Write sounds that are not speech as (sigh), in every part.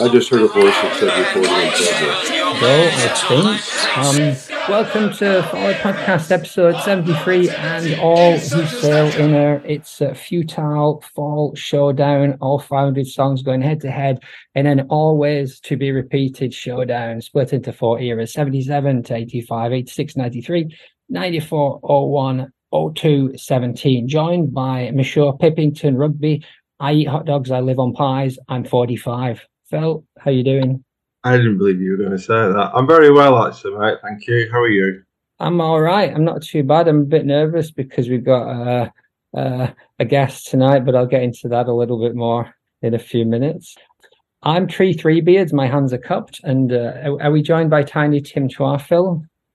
I just heard a voice that said recording in progress. go, I think. Um, welcome to Fallout Podcast episode 73 and all who sail in her. It's a futile fall showdown, all founded songs going head to head, and then always to be repeated showdown split into four eras 77 to 85, 86, 93, 94, 01, 02, 17. Joined by Michelle Pippington Rugby. I eat hot dogs, I live on pies, I'm 45. Phil, how you doing? I didn't believe you were going to say that. I'm very well, actually, mate. Thank you. How are you? I'm all right. I'm not too bad. I'm a bit nervous because we've got uh, uh, a guest tonight, but I'll get into that a little bit more in a few minutes. I'm Tree Three Beards. My hands are cupped, and uh, are, we joined by Tiny Tim Chua,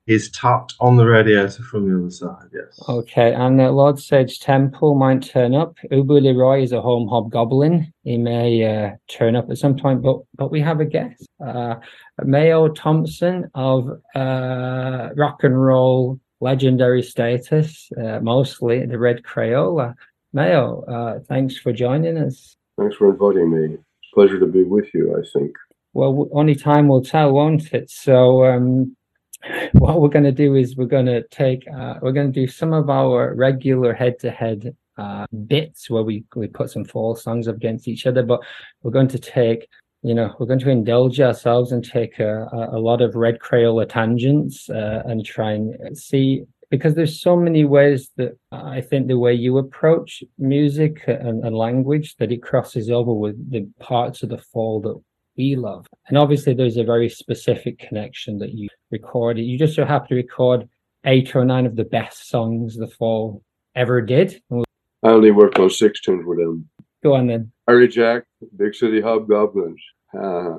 Phil? He's tapped on the radiator from the other side, yes. Okay, and uh, Lord Sage Temple might turn up. Ubu Leroy is a home hobgoblin. He may uh, turn up at some point, but but we have a guest. Uh, Mayo Thompson of uh, rock and roll legendary status, uh, mostly the Red Krayola. Mayo, uh, thanks for joining us. Thanks for inviting me. It's a pleasure to be with you, I think. Well, only time will tell, won't it? So, um, (laughs) what we're going to do is we're going to take, uh, we're going to do some of our regular head-to-head uh, bits where we we put some fall songs up against each other, but we're going to take, you know, we're going to indulge ourselves and take a, a, lot of red Krayola tangents uh, and try and see because there's so many ways that I think the way you approach music and, and language that it crosses over with the parts of the fall that we love. And obviously, there's a very specific connection that you recorded. You just so happen to record eight or nine of the best songs the fall ever did. I only worked on six tunes with them. go on then. Fiery Jack, Big City Hobgoblins, uh,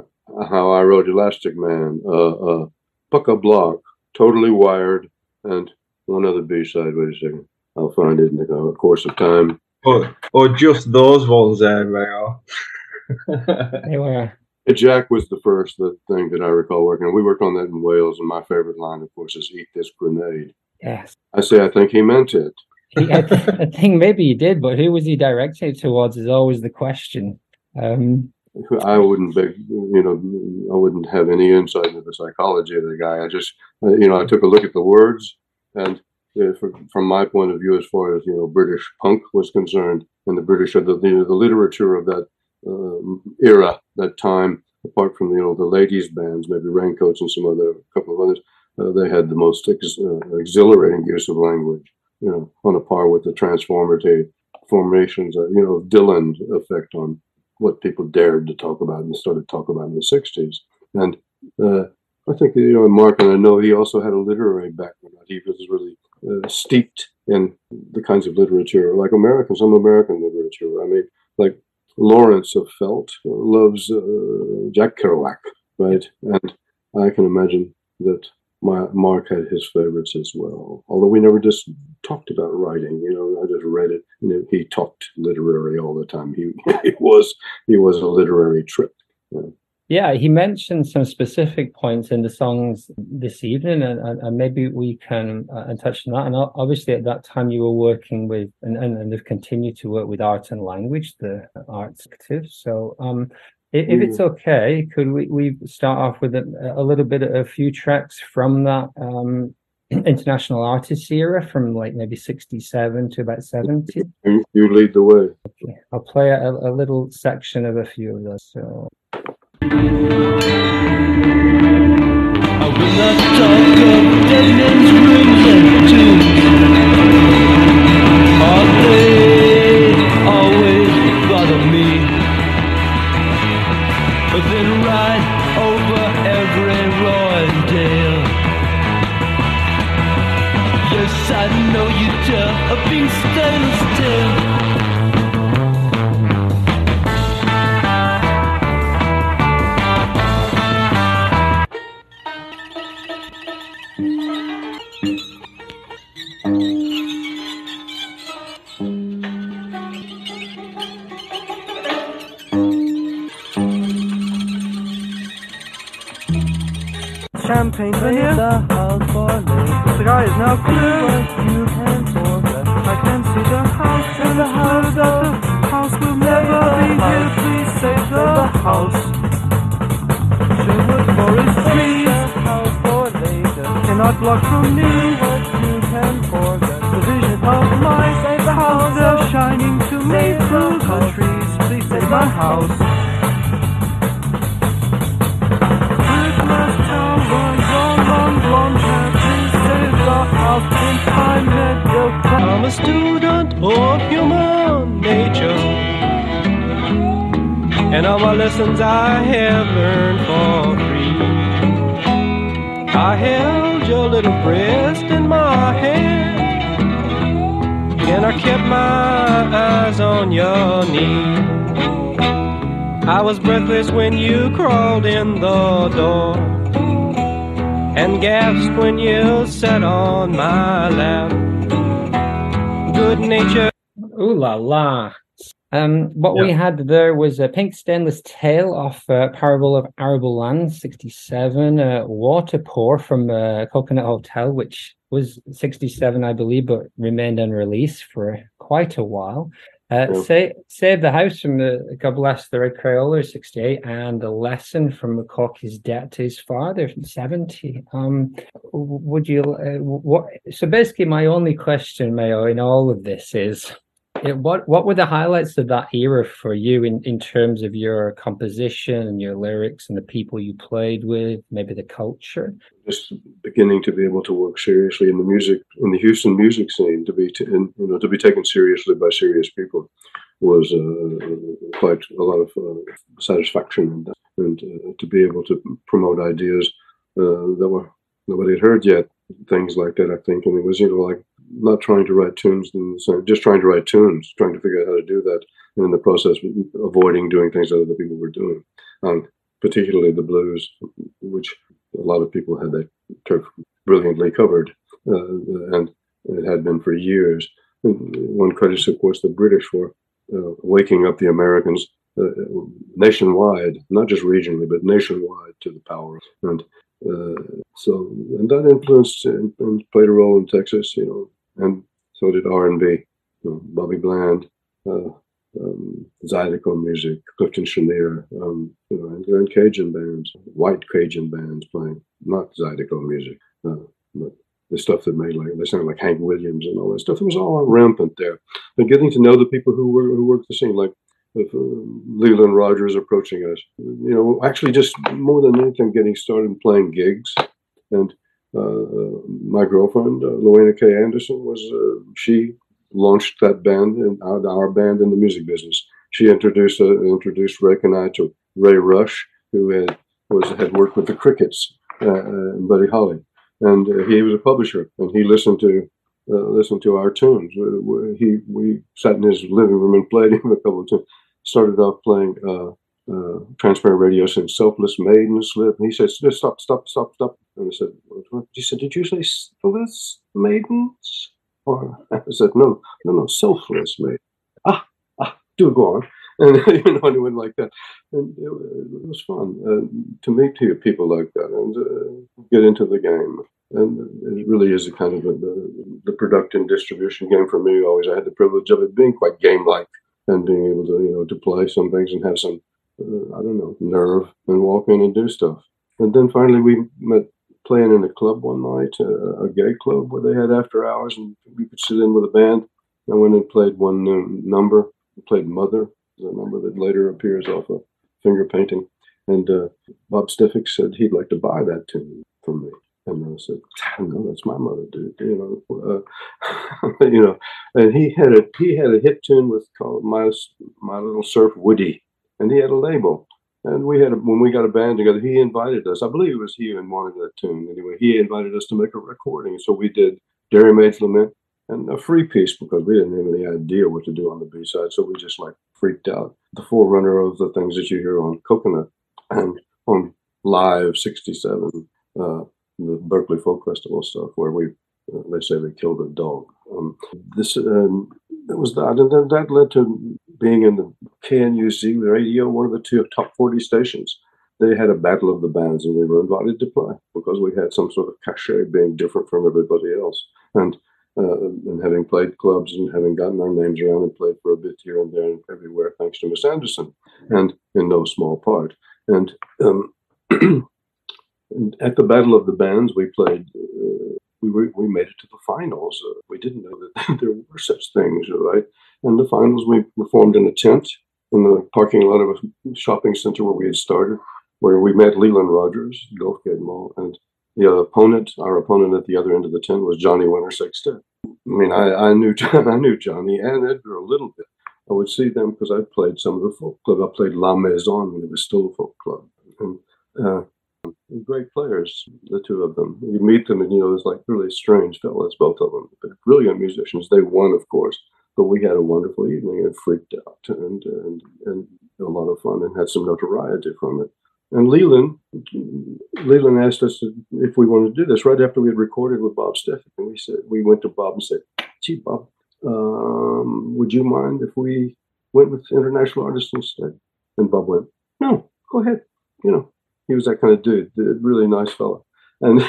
How I Wrote Elastic Man, uh, uh, Putta Block, Totally Wired, and one other B-side. Wait a second. I'll find it in the course of time. Or, or just those ones there, Mayo. (laughs) They were Jack was the first the thing that I recall working on. We worked on that in Wales, and my favorite line, of course, is "Eat this grenade." yes. I say, I think he meant it. He, I, th- I think maybe he did, but who was he directing it towards is always the question. Um, I wouldn't be, you know, I wouldn't have any insight into the psychology of the guy. I just, uh, you know, I took a look at the words, and uh, from my point of view, as far as you know, British punk was concerned, and the British, the you know, the literature of that um era, that time, apart from you know the ladies' bands, maybe Raincoats and some other couple of others, uh, they had the most ex- uh, exhilarating use of language. You know, on a par with the transformative formations, uh, you know, Dylan effect on what people dared to talk about and started talking about in the 60s. And uh, I think, you know, Mark, and I know he also had a literary background. He was really uh, steeped in the kinds of literature, like American, some American literature. I mean, like Lawrence of Felt loves uh, Jack Kerouac, right? And I can imagine that my, Mark had his favorites as well. Although we never just talked about writing, you know, I just read it. You know, he talked literary all the time. He, (laughs) he was he was a literary trick. Yeah, he mentioned some specific points in the songs this evening, and, and, and maybe we can uh, and touch on that. And obviously, at that time, you were working with, and, and, and have continued to work with Art and Language, the arts active. So, um, if it's okay, could we, we start off with a, a little bit of a few tracks from that um, (clears throat) international artists era, from like maybe 67 to about 70? You, you lead the way. I'll play a, a little section of a few of those. So. I will not talk of dead had there was a pink stainless tail off uh, Parable of Arable Land 67, uh, water pour from uh, Coconut Hotel, which was 67, I believe, but remained unreleased for quite a while. Uh, say, Save the House from the God Bless the Red Krayola 68, and the lesson from McCorky's debt to his father 70. Um, would you, uh, what, so basically, my only question, Mayo, in all of this is what what were the highlights of that era for you in, in terms of your composition and your lyrics and the people you played with, maybe the culture? just beginning to be able to work seriously in the music in the Houston music scene to be t- in, you know to be taken seriously by serious people was uh, quite a lot of uh, satisfaction and, and uh, to be able to promote ideas uh, that were nobody had heard yet things like that I think and it was you know like not trying to write tunes and just trying to write tunes trying to figure out how to do that and in the process avoiding doing things that other people were doing um, particularly the blues which a lot of people had that turf brilliantly covered, uh, and it had been for years. One credits, of course, the British for uh, waking up the Americans uh, nationwide, not just regionally, but nationwide to the power. And so, and that influenced and, and played a role in Texas, you know, and so did R and B. You know, Bobby Bland, uh, um, Zydeco music, Clifton Chenier, um, you know, and, and Cajun bands, white Cajun bands playing, not Zydeco music, uh, but the stuff that made like they sound like Hank Williams and all that stuff. It was all rampant there. And getting to know the people who were who worked the scene, like uh, Leland Rogers approaching us, you know, actually just more than anything, getting started playing gigs. And uh, my girlfriend, uh, Luana K. Anderson, was uh, she launched that band and our, our band in the music business. She introduced uh, introduced Rick and I to Ray Rush, who had was had worked with the Crickets uh, uh, and Buddy Holly, and uh, he was a publisher, and he listened to uh, listened to our tunes. Uh, he we sat in his living room and played him a couple of tunes. Started off playing uh, uh, Transparent Radio, saying "Selfless Maiden" slip. And he said, "Stop, stop, stop, stop." And I said, "What?" what?" He said, "Did you say selfless maidens?" Or (laughs) I said, "No, no, no, selfless maiden." Ah, ah, do go on. (laughs) And you know, and it went like that, and it, it was fun uh, to meet people like that and uh, get into the game. And it really is a kind of a, the, the production distribution game for me. Always, I had the privilege of it being quite game-like and being able to, you know, to play some things and have some, uh, I don't know, nerve and walk in and do stuff. And then finally, we met playing in a club one night, uh, a gay club where they had after hours, and we could sit in with a band. I went and played one num- number, played Mother, the number that later appears off a finger painting. And uh, Bob Stefik said he'd like to buy that tune from me. And I said, "No, that's my mother, dude." You know, uh, (laughs) you know. And he had a he had a hit tune with called "My My Little Surf Woody," and he had a label. And we had a, when we got a band together, he invited us. I believe it was he who wanted that tune. Anyway, he invited us to make a recording. So we did Dairy Maid's Lament and a free piece because we didn't have any idea what to do on the B side. So we just like freaked out. The forerunner of the things that you hear on Coconut and on Live 67, uh, the Berkeley Folk Festival stuff, where we, uh, they say they killed a dog. Um, this, um, that was that. And then that led to being in the KNUZ radio, one of the two top 40 stations. they had a battle of the bands and we were invited to play because we had some sort of cachet being different from everybody else. And uh, and having played clubs and having gotten our names around and played for a bit here and there and everywhere, thanks to Miss Anderson, and in no small part. And, um, (clears throat) and at the Battle of the Bands, we played. Uh, we were, we made it to the finals. Uh, we didn't know that (laughs) there were such things, right? And the finals, we performed in a tent in the parking lot of a shopping center where we had started, where we met Leland Rogers, Gulfgate Mall, and the opponent, our opponent at the other end of the tent was Johnny Winter Sextet. I mean, I, I knew (laughs) I knew Johnny and Edgar a little bit. I would see them because I played some of the folk club. I played La Maison when it was still a folk club. And uh, great players, the two of them. You meet them and you know, it's like really strange fellas, both of them. But brilliant musicians. They won, of course, but we had a wonderful evening and freaked out and, and, and a lot of fun and had some notoriety from it. And Leland, Leland asked us if we wanted to do this right after we had recorded with Bob Stefik. And we said, we went to Bob and said, gee, Bob, um, would you mind if we went with international artists instead? And Bob went, no, go ahead. You know, he was that kind of dude, really nice fellow. And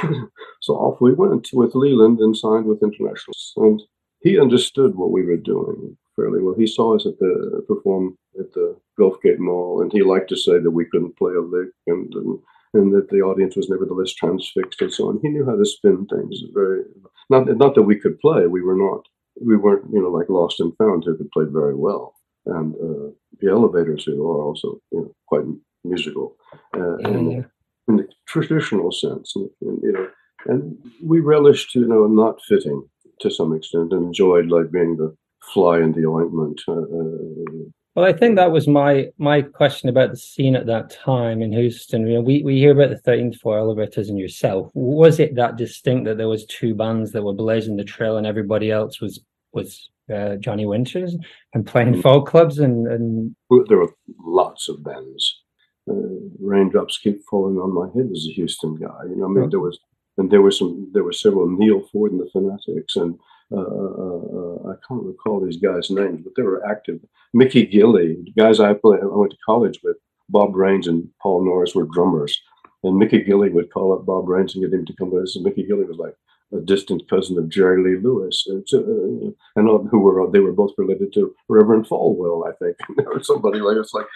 (laughs) so off we went with Leland and signed with internationals. And he understood what we were doing fairly well. He saw us at the perform at the Gulfgate Mall, and he liked to say that we couldn't play a lick, and, and and that the audience was nevertheless transfixed and so on. He knew how to spin things very not not that we could play. We were not we weren't you know like Lost and Found who could play very well, and uh, the Elevators who are also you know quite musical uh, Yeah, in, yeah. in the traditional sense, and, and, you know, and we relished you know not fitting to some extent and enjoyed like being the fly in the ointment. Uh, uh, Well, I think that was my my question about the scene at that time in Houston. You know, we, we hear about the 13th floor elevators and yourself. Was it that distinct that there was two bands that were blazing the trail and everybody else was was uh, Johnny Winters and playing Mm. folk clubs and and there were lots of bands. Uh, raindrops keep falling on my head as a Houston guy. You know, I mean, Oh. there was, and there were some, there were several Neal Ford and the Fanatics, and uh, uh, uh, I can't recall these guys' names, but they were active. Mickey Gilley, the guys I played, I went to college with. Bob Raines and Paul Norris were drummers, and Mickey Gilley would call up Bob Raines and get him to come with us. And Mickey Gilley was like a distant cousin of Jerry Lee Lewis, and, so, uh, and who were they were both related to Reverend Falwell, I think, (laughs) or somebody like it's like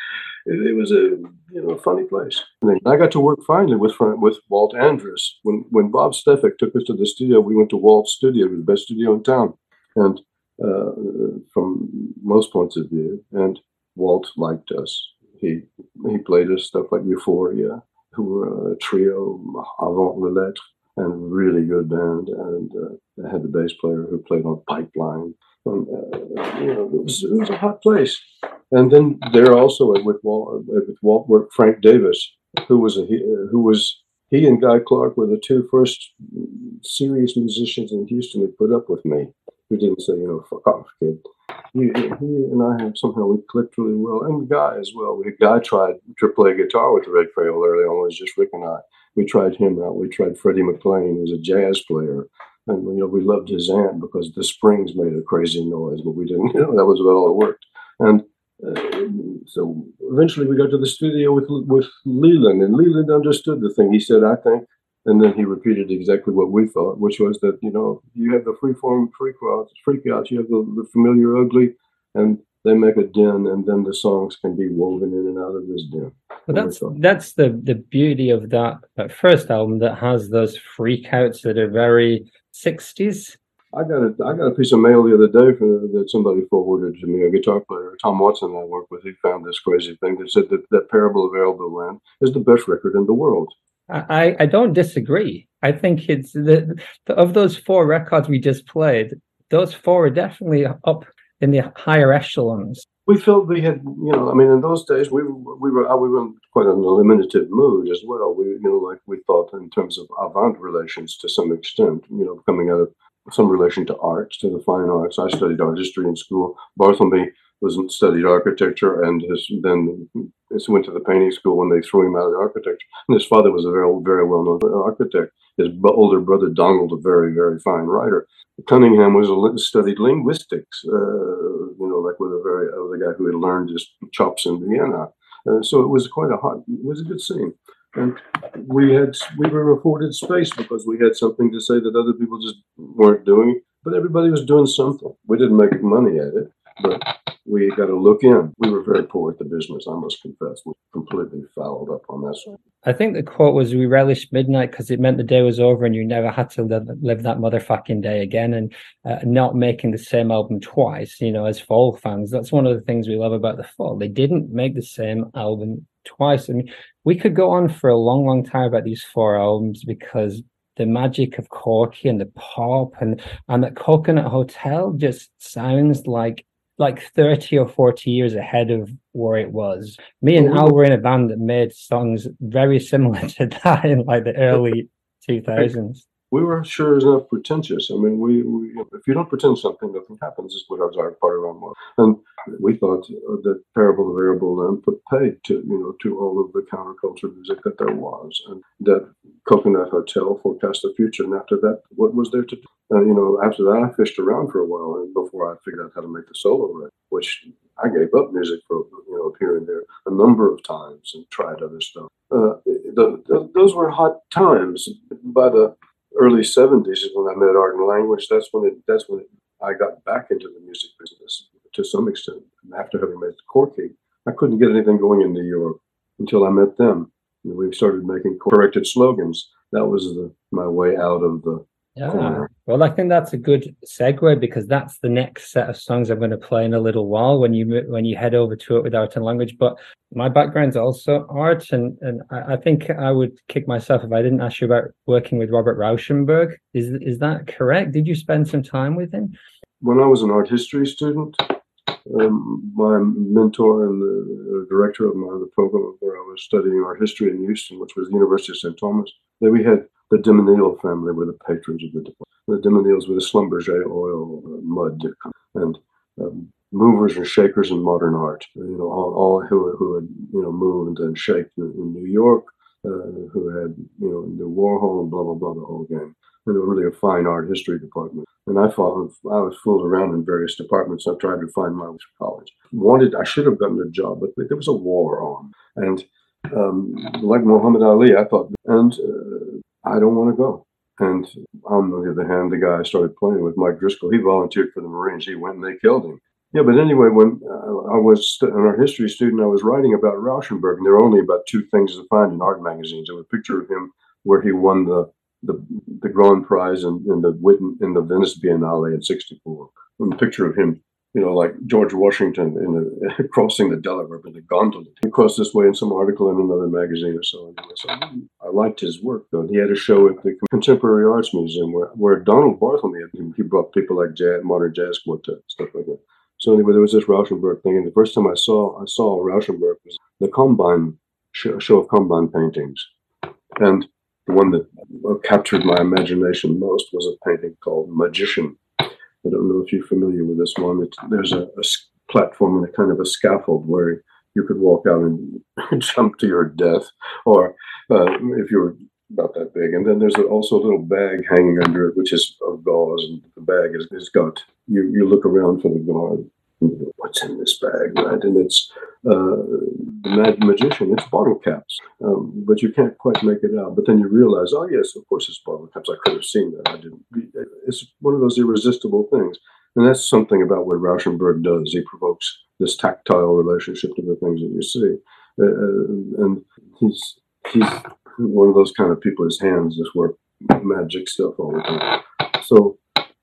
it, it was a you know funny place. And I got to work finally with with Walt Andrus when when Bob Stefik took us to the studio. We went to Walt's studio, it was the best studio in town, and uh, from most points of view, and Walt liked us. He he played us stuff like Euphoria, who were a trio avant la lettre and really good band, and uh, they had the bass player who played on Pipeline. Uh, you know, it was it was a hot place. And then there also with Walt, with Walt worked Frank Davis, who was a uh, who was he and Guy Clark were the two first serious musicians in Houston who put up with me. Who didn't say, you know, fuck off, kid. He, he and I have somehow we clicked really well, and Guy as well. We Guy tried to play guitar with the Red Krayola early on. It was just Rick and I. We tried him out. We tried Freddie McLean, who was a jazz player, and you know we loved his amp because the springs made a crazy noise, but we didn't. (laughs) You know that was about all it worked. And uh, so eventually we got to the studio with with Leland, and Leland understood the thing. He said, "I think," and then he repeated exactly what we thought, which was that you know you have the freeform freak outs, freak you have the, the familiar ugly, and they make a din, and then the songs can be woven in and out of this din. But that's that's the the beauty of that, that first album that has those freakouts that are very 60s. I got a I got a piece of mail the other day for, that somebody forwarded to me. A guitar player, Tom Watson, I work with, he found this crazy thing that said that that Parable of Arable Land is the best record in the world. I, I don't disagree. I think it's the, the of those four records we just played, those four are definitely up in the higher echelons. We felt we had, you know, I mean, in those days we we were uh, we were in quite an eliminative mood as well. We, you know, like we thought in terms of avant relations to some extent, you know, coming out of some relation to arts, to the fine arts. I studied art history in school. Barthelme was studied architecture and his, then he went to the painting school when they threw him out of the architecture. And his father was a very, very well known architect. His older brother, Donald, a very, very fine writer. Cunningham was a, studied linguistics, uh, you know, like with a very, uh, the guy who had learned his chops in Vienna. Uh, so it was quite a hot, it was a good scene. And we had, we were afforded space because we had something to say that other people just weren't doing. But everybody was doing something. We didn't make money at it, but we got to look in. We were very poor at the business, I must confess. We completely fouled up on that. I think the quote was, "We relished midnight because it meant the day was over and you never had to live, live that motherfucking day again." And uh, not making the same album twice, you know, as Fall fans, that's one of the things we love about the Fall. They didn't make the same album twice. I mean, we could go on for a long, long time about these four albums because the magic of Corky and the pop and and that Coconut Hotel just sounds like like 30 or 40 years ahead of where it was. Me and Al were in a band that made songs very similar (laughs) to that in like the early (laughs) 2000s. We were sure as enough pretentious. I mean, we, we if you don't pretend something, nothing happens. Is what our part of our motto. And we thought uh, that Parable of Arable Land put paid to you know to all of the counterculture music that there was, and that Coconut Hotel forecast the future. And after that, what was there to do? Uh, you know, after that, I fished around for a while, and before I figured out how to make the solo record, which I gave up music for you know here and there a number of times and tried other stuff. Uh, the, the, those were hot times. By the early seventies is when I met Art and Language. That's when it. That's when it, I got back into the music business to some extent. After having met Corky, I couldn't get anything going in New York until I met them. And we started making corrected slogans. That was the, my way out of the Yeah. corner. Well, I think that's a good segue because that's the next set of songs I'm going to play in a little while when you when you head over to it with art and language. But my background's also art, and and I, think I would kick myself if I didn't ask you about working with Robert Rauschenberg. Is is that correct? Did you spend some time with him? when I was an art history student, um, my mentor and the, uh, director of my the program where I was studying art history in Houston, which was the University of St. Thomas, then we had the de Menil family were the patrons of the department. The de Menils were the Schlumberger oil uh, mud and um, movers and shakers in modern art. You know, all, all who, who had you know moved and shaped in, in New York, uh, who had you know the Warhol and blah blah blah the whole game. And they were really a fine art history department. And I thought I was fooled around in various departments. I tried to find my way to college. Wanted I should have gotten a job, but there was a war on, and um, like Muhammad Ali, I thought, and uh, I don't want to go. And on the other hand, the guy I started playing with, Mike Driscoll, he volunteered for the Marines. He went and they killed him. Yeah, but anyway, when uh, I was an art history student, I was writing about Rauschenberg, and there were only about two things to find in art magazines. There was a picture of him where he won the the, the Grand Prize in, in the Witten in the Venice Biennale in '64, and a picture of him, you know, like George Washington in the, (laughs) crossing the Delaware with a gondola. He crossed this way in some article in another magazine or so. So I liked his work though. He had a show at the Contemporary Arts Museum where, where Donald Barthelme he brought people like jazz, modern jazz quartet stuff like that. So anyway, there was this Rauschenberg thing, and the first time I saw I saw Rauschenberg was the Combine show, show of Combine paintings, and the one that uh, captured my imagination most was a painting called Magician. I don't know if you're familiar with this one. There's a platform and a kind of a scaffold where you could walk out and (laughs) jump to your death, or uh, if you're about that big. And then there's also a little bag hanging under it, which is of gauze, and the bag is got you. You look around for the guard. What's in this bag, right? And it's uh, the mad magician. It's bottle caps, um, but you can't quite make it out. But then you realize, oh yes, of course it's bottle caps. I could have seen that. I didn't. It's one of those irresistible things, and that's something about what Rauschenberg does. He provokes this tactile relationship to the things that you see, uh, and he's he's one of those kind of people. His hands just work magic stuff all the time. So.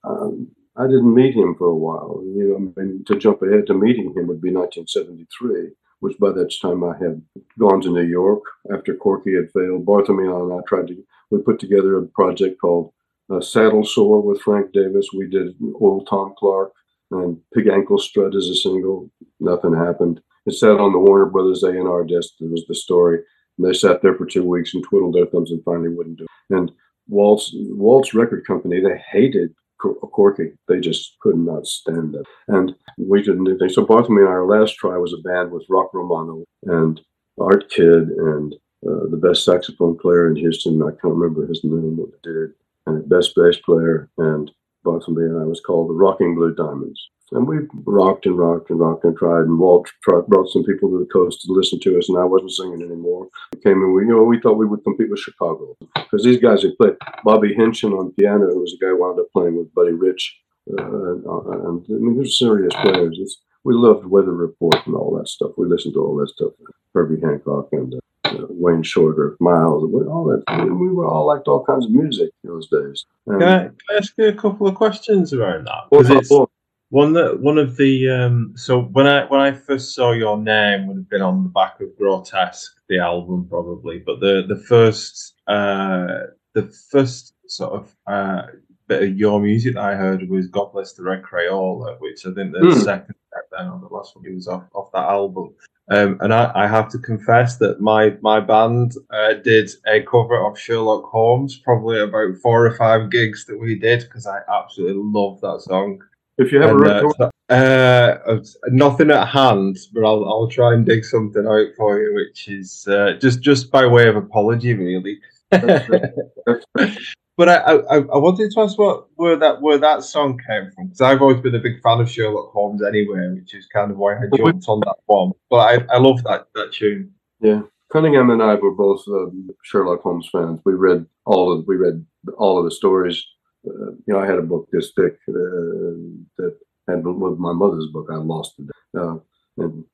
Um, I didn't meet him for a while. You know, I mean, to jump ahead to meeting him would be 1973, which by that time I had gone to New York after Corky had failed. Barthelme and I tried to, we put together a project called uh, Saddle Sore with Frank Davis. We did Old Tom Clark and Pig Ankle Strut as a single. Nothing happened. It sat on the Warner Brothers A&R desk. It was the story. And they sat there for two weeks and twiddled their thumbs and finally wouldn't do it. And Walt's, Walt's record company, they hated Corky. They just could not stand it. And we didn't do anything. So Barthelme and I, our last try was a band with Rock Romano and Art Kid and uh, the best saxophone player in Houston. I can't remember his name, but did it. And the best bass player. And Barthelme and I was called the Rocking Blue Diamonds. And we rocked and rocked and rocked and tried. And Walt tried, brought some people to the coast to listen to us, and I wasn't singing anymore. We came and we, you know, we thought we would compete with Chicago because these guys had played. Bobby Hinchin on piano, who was the guy who wound up playing with Buddy Rich, uh, and, and I mean, they're serious players. It's, we loved Weather Report and all that stuff. We listened to all that stuff. Herbie Hancock and uh, uh, Wayne Shorter, Miles, all that. We were all liked all kinds of music those days. Can I, can I ask you a couple of questions around that? Well, 'Cause well, one that one of the um, so when I when I first saw your name would have been on the back of Grotesque, the album probably, but the the first uh, the first sort of uh, bit of your music that I heard was God Bless the Red Krayola, which I think the Hmm. second track then or the last one was off off that album. Um, and I, I have to confess that my my band uh, did a cover of Sherlock Holmes, probably about four or five gigs that we did because I absolutely love that song. If you have a record, uh, uh, nothing at hand, but I'll I'll try and dig something out for you, which is uh, just just by way of apology, really. That's great. That's But I, I I wanted to ask what where that where that song came from because I've always been a big fan of Sherlock Holmes anyway, which is kind of why I jumped on that one. But I, I love that that tune. Yeah, Cunningham and I were both um, Sherlock Holmes fans. We read all of we read all of the stories. Uh, you know, I had a book this thick uh, that had with my mother's book. I lost it uh, and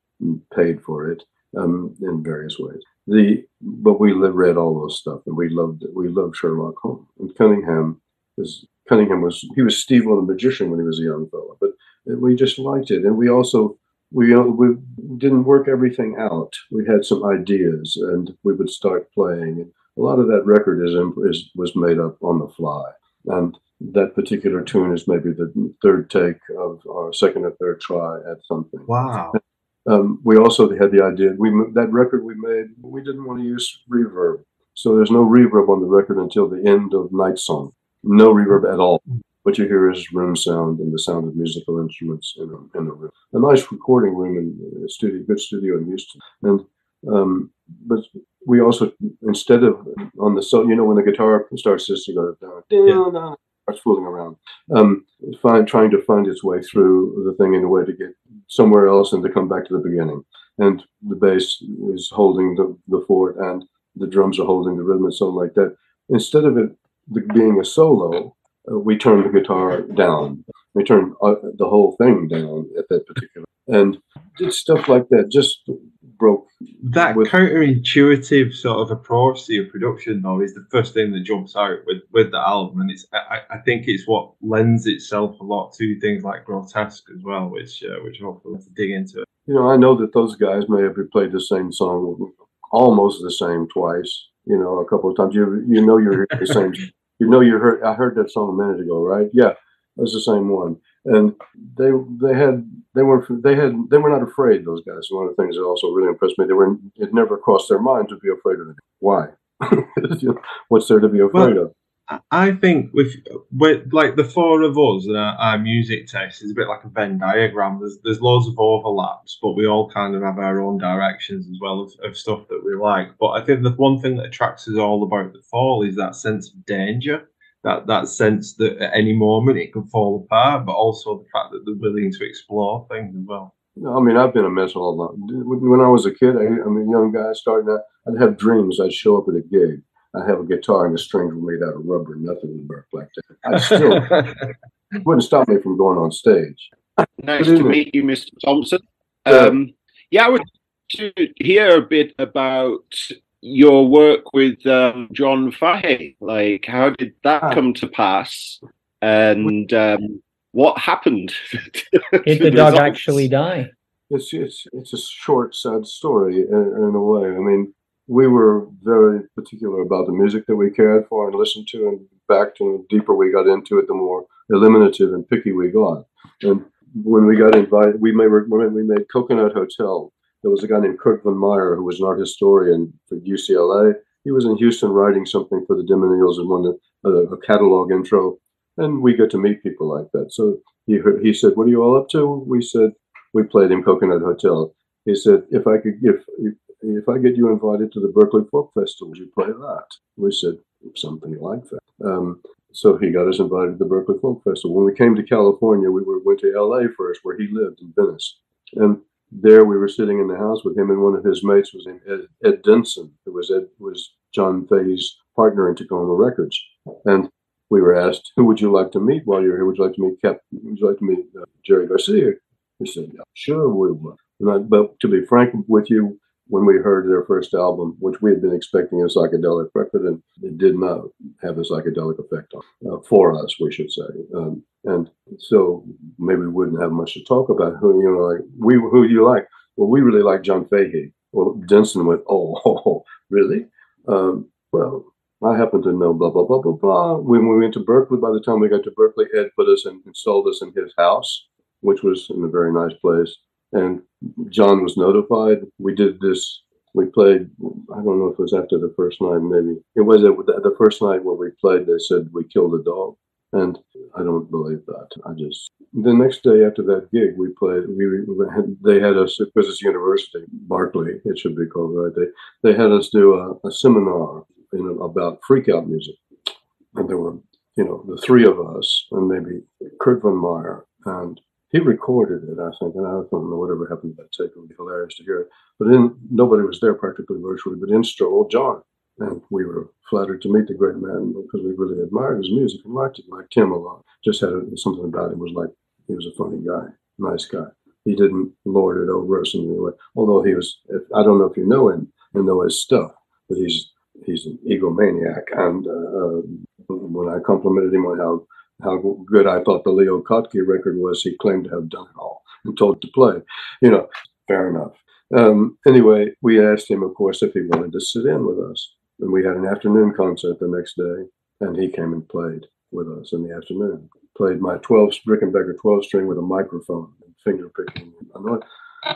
paid for it um, in various ways. The but we li- read all those stuff and we loved we loved Sherlock Holmes. And Cunningham is Cunningham was he was Steve the magician when he was a young fellow, but we just liked it, and we also we uh, we didn't work everything out. We had some ideas, and we would start playing. A lot of that record is, is was made up on the fly, and that particular tune is maybe the third take of our second or third try at something. Wow. Um, we also had the idea we that record we made. We didn't want to use reverb, so there's no reverb on the record until the end of Night Song. No reverb at all. What you hear is room sound and the sound of musical instruments in a, in a room. A nice recording room in a studio, good studio in Houston. And um, but we also instead of on the so you know when the guitar starts just to go down, down, down, starts fooling around, um, find trying to find its way through the thing in a way to get somewhere else and to come back to the beginning. And the bass is holding the, the fort and the drums are holding the rhythm and something like that. Instead of it being a solo, uh, we turn the guitar down. We turn uh, the whole thing down at that particular, and did stuff like that. Just broke. That With- counterintuitive sort of approach to your production, though, is the first thing that jumps out with, with the album, and it's I, I think it's what lends itself a lot to things like grotesque as well, which uh, which hopefully we'll have to dig into. You know, I know that those guys may have played the same song almost the same twice. You know, a couple of times. You you know you're the same. (laughs) You know you heard. I heard that song a minute ago, right? Yeah, that's the same one. And they they had they were they had they were not afraid. Those guys. One of the things that also really impressed me. They were. It never crossed their mind to be afraid of it. Why? (laughs) What's there to be afraid of? I- I think with with like the four of us and our, our music taste is a bit like a Venn diagram. There's there's loads of overlaps, but we all kind of have our own directions as well of, of stuff that we like. But I think the one thing that attracts us all about the fall is that sense of danger, that that sense that at any moment it could fall apart, but also the fact that they're willing to explore things as well. I mean, I've been a mess all along. When I was a kid, I, I'm a young guy starting out. I'd have dreams. I'd show up at a gig. I'd have a guitar and the strings were made out of rubber. Nothing would work like that. I still it (laughs) wouldn't stop me from going on stage. Nice to meet you, Mr. Thompson. Yeah. Um, yeah, I would to hear a bit about your work with um, John Fahey. Like, how did that Ah. come to pass? And um, what happened? (laughs) Did to the dog result? actually die? It's it's it's a short, sad story in, in a way. I mean, we were very particular about the music that we cared for and listened to, and back to the deeper we got into it, the more eliminative and picky we got. And when we got invited, we made we made Coconut Hotel. There was a guy named Kurt Von Meier who was an art historian for UCLA. He was in Houston writing something for the Dimensionals and wanted a, a catalog intro, and we got to meet people like that. So he heard, he said, "What are you all up to?" We said, "We played in Coconut Hotel." He said, "If I could, if, if I get you invited to the Berkeley Folk Festival, would you play that?" We said something like that. Um, so he got us invited to the Berkeley Folk Festival. When we came to California, we were, went to L.A. first, where he lived in Venice, and there we were sitting in the house with him and one of his mates was named Ed, Ed Denson, who was Ed was John Fahey's partner in Takoma Records, and we were asked, "Who would you like to meet while you're here? Would you like to meet Cap? Would you like to meet uh, Jerry Garcia?" We said, "Yeah, sure, we would." I, but to be frank with you, when we heard their first album, which we had been expecting a psychedelic record, and it did not have a psychedelic effect on uh, for us, we should say. Um, and so maybe we wouldn't have much to talk about. Who you know, like we who do you like? Well, we really like John Fahey. Well, Denson went, oh, (laughs) really? Um, well, I happen to know blah blah blah blah blah. When we went to Berkeley, by the time we got to Berkeley, Ed put us and installed us in his house, which was in a very nice place. And John was notified. We did this. We played. I don't know if it was after the first night. Maybe it was the first night where we played. They said we killed a dog, and I don't believe that. I just the next day after that gig, we played. We, they had us because it's university, Berkeley. It should be called right. They they had us do a, a seminar know, about freakout music, and there were you know the three of us and maybe Kurt von Meier and he recorded it, I think, and I don't know whatever happened to that tape. It would be hilarious to hear it. But then nobody was there practically virtually, but in strolled John. And we were flattered to meet the great man because we really admired his music and liked it, liked him a lot. Just had a, something about him was like he was a funny guy, nice guy. He didn't lord it over us in any way. Although he was, I don't know if you know him and know his stuff, but he's he's an egomaniac. And uh, when I complimented him on how how good I thought the Leo Kottke record was. He claimed to have done it all and told to play. You know, fair enough. Um, anyway, we asked him, of course, if he wanted to sit in with us. And we had an afternoon concert the next day, and he came and played with us in the afternoon. Played my 12 Rickenbacker 12 string with a microphone and finger picking.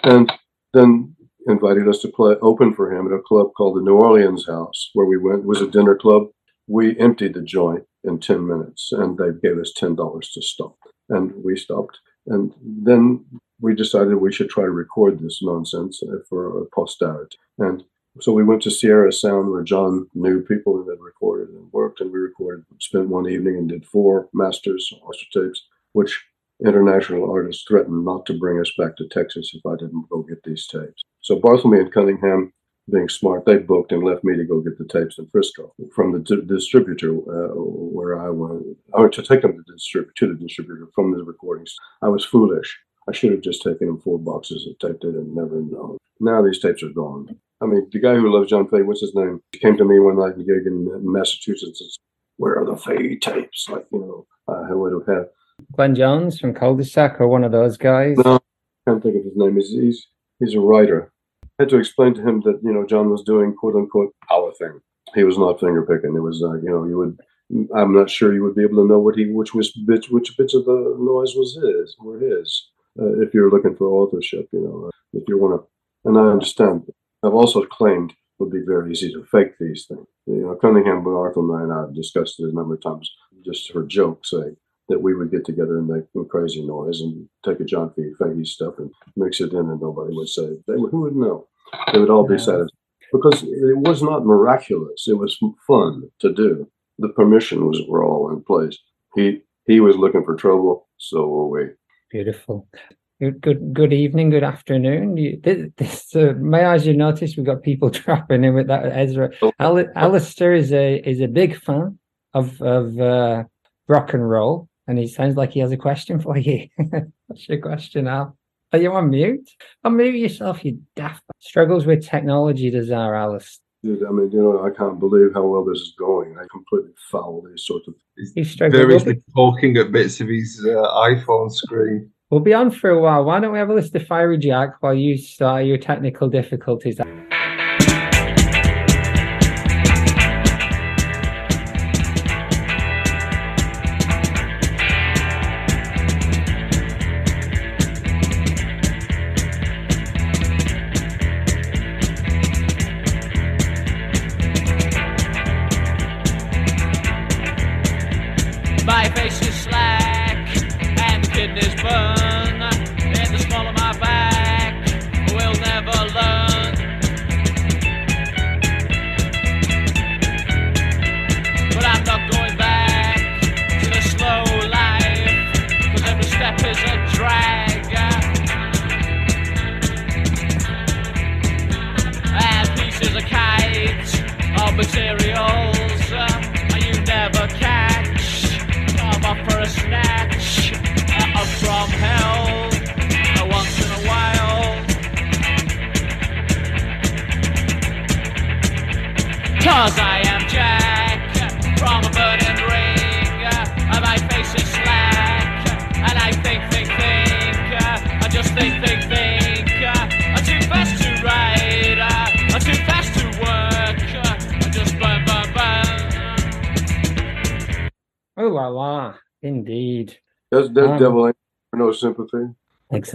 And then invited us to play open for him at a club called the New Orleans House, where we went. It was a dinner club. We emptied the joint in 10 minutes and they gave us $10 to stop. And we stopped. And then we decided we should try to record this nonsense uh, for posterity. And so we went to Sierra Sound where John knew people that had recorded and worked, and we recorded, spent one evening and did four masters, master tapes, which international artists threatened not to bring us back to Texas if I didn't go get these tapes. So Barthelme and Cunningham being smart, they booked and left me to go get the tapes in Frisco from the di- distributor uh, where I went, or to take them to the, distrib- to the distributor from the recordings. I was foolish. I should have just taken them four boxes of tape and never known. Now these tapes are gone. I mean, the guy who loves John Fahey, what's his name? He came to me one night in gig in, Massachusetts. And said, Where are the Fahey tapes? Like, you know, I would have had. Glenn Jones from Cul-de-sac or one of those guys. No, I can't think of his name. He's, he's, he's a writer had to explain to him that you know John was doing quote unquote our thing. He was not finger picking. It was uh, you know you would. I'm not sure you would be able to know what he which was bits which bits of the noise was his were his uh, if you're looking for authorship. You know if you want to, and I understand. I've also claimed it would be very easy to fake these things. You know Cunningham, but Arthur and I have discussed it a number of times just for joke's sake that we would get together and make some crazy noise and take a John F. Fahey stuff and mix it in, and nobody would say they, who would know. They would all be satisfied because it was not miraculous. It was fun to do. The permission was were all in place. He he was looking for trouble, so were we. Beautiful. Good, good, good evening, good afternoon. You, this, this uh, may as you notice, we've got people (laughs) dropping in with that Ezra. Oh. Al- Alistair is a is a big fan of of uh, rock and roll, and he sounds like he has a question (laughs) for you. What's your question, Al? Are you on mute? Unmute yourself, you daft. Struggles with technology, does our Alice? Dude, I mean, you know, I can't believe how well this is going. I completely foul these sort of. He's struggling. Be, talking at bits of his uh, iPhone screen. we'll be on for a while. Why don't we have a list of fiery jack while you start your technical difficulties?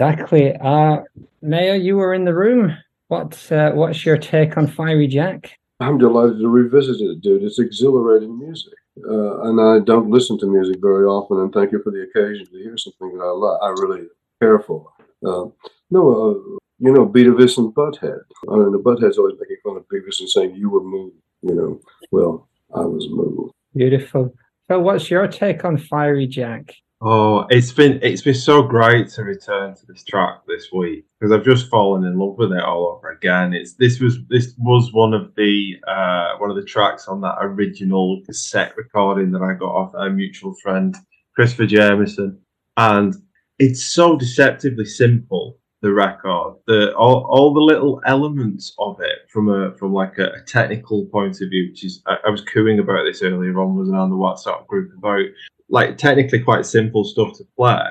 Exactly. Uh Mayo, you were in the room. What's uh, what's your take on Fiery Jack? I'm delighted to revisit it, dude. It's exhilarating music. Uh, and I don't listen to music very often, and thank you for the occasion to hear something that I love. I really care for. Uh, no, uh, you know, Beavis and Butthead. I mean, the Butthead's always making fun of Beavis and saying, You were moved. You know, well, I was moved. Beautiful. So what's your take on Fiery Jack? Oh, it's been it's been so great to return to this track this week because I've just fallen in love with it all over again. It's this was this was one of the uh, one of the tracks on that original cassette recording that I got off a mutual friend, Christopher Jameson, and it's so deceptively simple. The record, the all, all the little elements of it from a from like a, a technical point of view, which is I, I was cooing about this earlier on, was on the WhatsApp group about like technically quite simple stuff to play,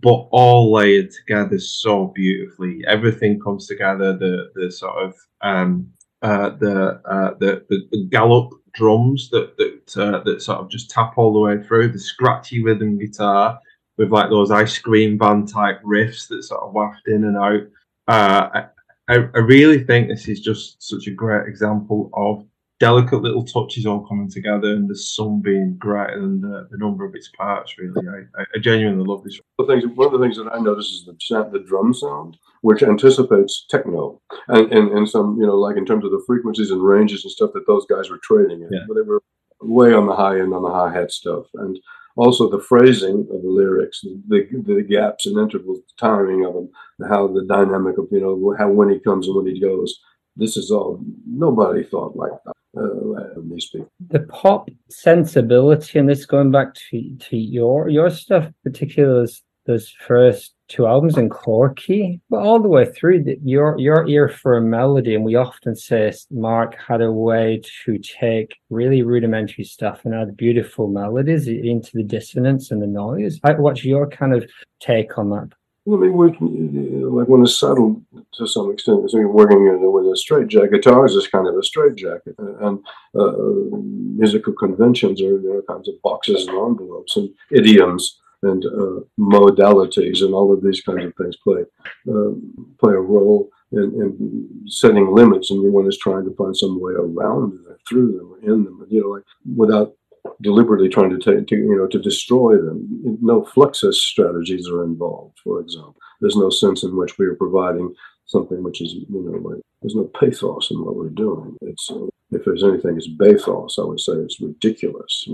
but all layered together so beautifully. Everything comes together. The the sort of um uh the uh the the, the gallop drums that that uh, that sort of just tap all the way through the scratchy rhythm guitar with like those ice cream van type riffs that sort of waft in and out. Uh, I, I really think this is just such a great example of delicate little touches all coming together and the sum being greater than the, the number of its parts. Really, I, I, genuinely love this. The things, one of the things that I notice is the sound, the drum sound, which anticipates techno, and, and and some you know like in terms of the frequencies and ranges and stuff that those guys were trading in, Yeah. but they were way on the high end on the hi hat stuff, and also the phrasing of the lyrics, the the gaps and intervals, the timing of them, how the dynamic of you know how when he comes and when he goes. This is all nobody thought like that. Uh, these people. The pop sensibility, and this going back to to your your stuff, particularly those, first two albums in Corky, but all the way through your your ear for a melody, and we often say Mark had a way to take really rudimentary stuff and add beautiful melodies into the dissonance and the noise. What's your kind of take on that? I mean, like when it's settled to some extent, you're working in- with a straight jacket. Guitars is kind of a straight jacket, and uh, musical conventions are you kinds of boxes and envelopes and idioms and uh, modalities and all of these kinds of things play uh, play a role in, in setting limits, and one is trying to find some way around them, through them, or in them, you know, like without deliberately trying to take to, you know to destroy them. No fluxus strategies are involved, for example. There's no sense in which we are providing something which is you know like there's no pathos in what we're doing. It's uh, if there's anything, it's bathos. I would say it's ridiculous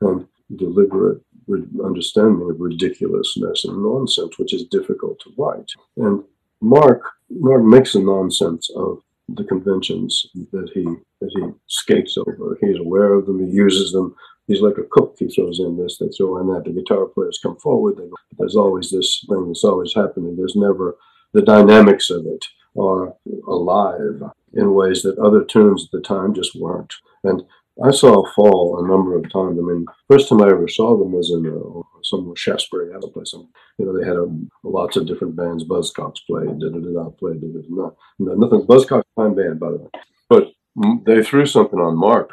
and deliberate re- understanding of ridiculousness and nonsense, which is difficult to write. And Mark Mark makes a nonsense of the conventions that he that he skates over. He's aware of them. He uses them. He's like a cook. He throws in this, they throw in that. The guitar players come forward. There's always this thing that's always happening. There's never the dynamics of it are alive in ways that other tunes at the time just weren't. And I saw Fall a number of times. I mean, first time I ever saw them was in uh, some Shaftesbury had a place. Some, you know, they had a, lots of different bands. Buzzcocks played, da da da da played, da da da. Nothing. Buzzcocks fine band, by the way. But they threw something on Mark.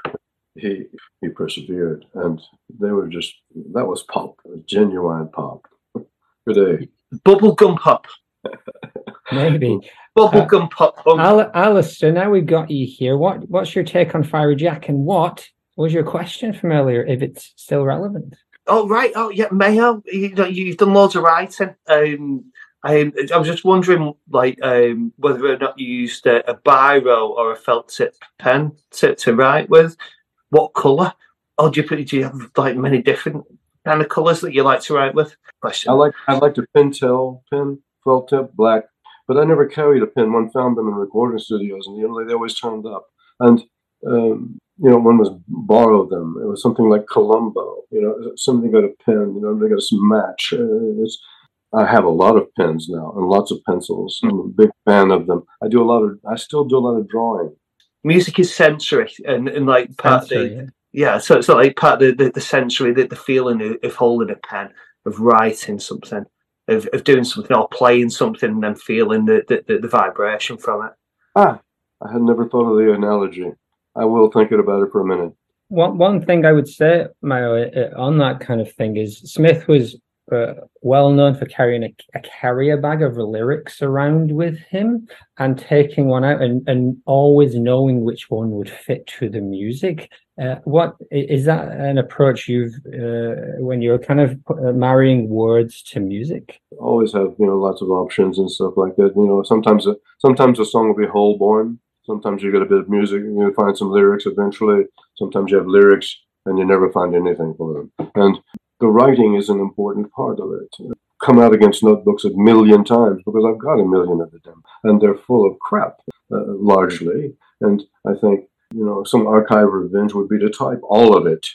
He he persevered, and they were just that was pop, genuine pop. Good day. Bubblegum pop. (laughs) Maybe. Bubblegum pop punk. Al- Alistair, now we've got you here. What what's your take on Fiery Jack, and what was your question from earlier? If it's still relevant. Oh right. Oh yeah, Mayo. You know, you've done loads of writing. Um, I, I was just wondering, like, um, whether or not you used a, a biro or a felt tip pen to, to write with. What colour? Or do you do you have like many different kind of colours that you like to write with? Question. I like I like to Pentel pen, felt tip, black, but I never carried a pen. One found them in recording studios, and you know they always turned up. And um, you know, one was borrow them. It was something like Columbo. You know, somebody got a pen. You know, they got a match. Uh, it's, I have a lot of pens now and lots of pencils. I'm a big fan of them. I do a lot of. I still do a lot of drawing. Music is sensory, and, and like part of the, yeah. Yeah, so it's like part of the, the, the sensory, the, the feeling of, of holding a pen, of writing something, of, of doing something or playing something and then feeling the, the, the, the vibration from it. Ah, I had never thought of the analogy. I will think it about it for a minute. one one thing I would say, Mario, uh, on that kind of thing is Smith was uh, well known for carrying a, a carrier bag of lyrics around with him and taking one out and, and always knowing which one would fit to the music. Uh, what is that an approach you've uh, when you're kind of uh, marrying words to music? always have you know lots of options and stuff like that. You know, sometimes a, sometimes a song will be whole born. Sometimes you get a bit of music and you find some lyrics eventually. Sometimes you have lyrics and you never find anything for them. And the writing is an important part of it. Come out against notebooks a million times because I've got a million of them, and they're full of crap uh, largely. And I think you know some archive revenge would be to type all of it.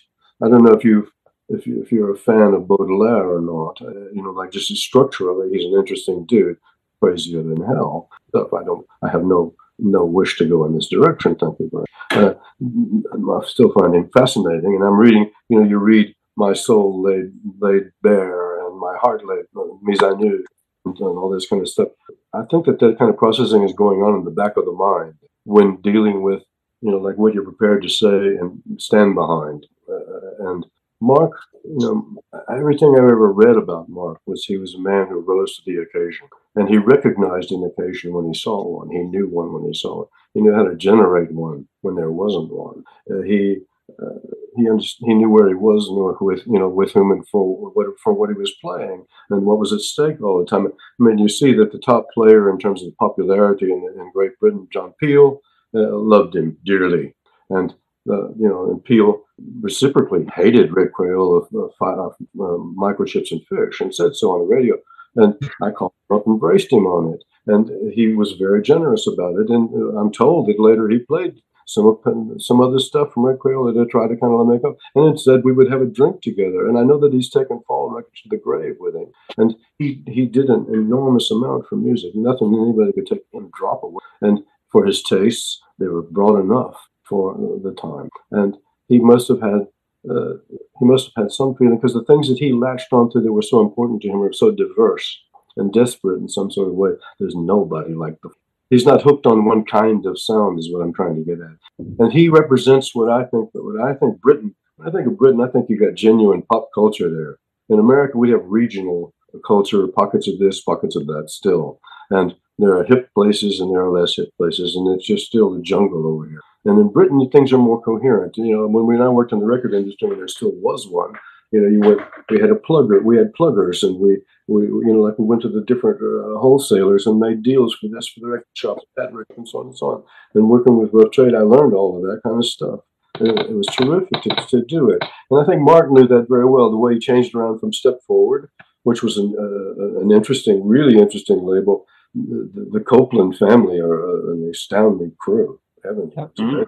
I don't know if you've if you if you're a fan of Baudelaire or not, uh, you know, like just structurally, he's an interesting dude, crazier than hell. I don't, I have no no wish to go in this direction. Thank you very. Uh, I still find him fascinating, and I'm reading. You know, you read "My Soul Laid Laid Bare" and "My Heart Laid Mise à Nu," and, and all this kind of stuff. I think that that kind of processing is going on in the back of the mind when dealing with, you know, like what you're prepared to say and stand behind, uh, and Mark, you know, everything I've ever read about Mark was he was a man who rose to the occasion, and he recognized an occasion when he saw one. He knew one when he saw it. He knew how to generate one when there wasn't one. Uh, he uh, he underst- he knew where he was and with you know with whom and for what for what he was playing and what was at stake all the time. I mean, you see that the top player in terms of popularity in, in Great Britain, John Peel, uh, loved him dearly, and you know, and Peel reciprocally hated Red Krayola of, of, of um, microchips and fish and said so on the radio. And I called him up and braced him on it. And he was very generous about it. And uh, I'm told that later he played some some other stuff from Red Krayola to try to kind of make up. And said we would have a drink together. And I know that he's taken Fall Records to the grave with him. And he, he did an enormous amount for music. Nothing anybody could take one drop away. And for his tastes, they were broad enough for the time. And he must have had uh, he must have had some feeling because the things that he latched onto that were so important to him were so diverse and desperate in some sort of way. There's nobody like the. He's not hooked on one kind of sound, is what I'm trying to get at. And he represents what I think. What I think Britain. I think of Britain, I think you got genuine pop culture there. In America, we have regional culture, pockets of this, pockets of that, still. And there are hip places and there are less hip places, and it's just still the jungle over here. And in Britain, things are more coherent. You know, when we and I worked in the record industry, there still was one. You know, you went. We had a plugger. We had pluggers, and we, we, you know, like we went to the different uh, wholesalers and made deals for this for the record shops, that record, and so on and so on. And working with Rough Trade, I learned all of that kind of stuff. It was terrific to, to do it. And I think Martin knew that very well. The way he changed around from Step Forward, which was an, uh, an interesting, really interesting label. The, the Copeland family are uh, an astounding crew. Heaven. (laughs)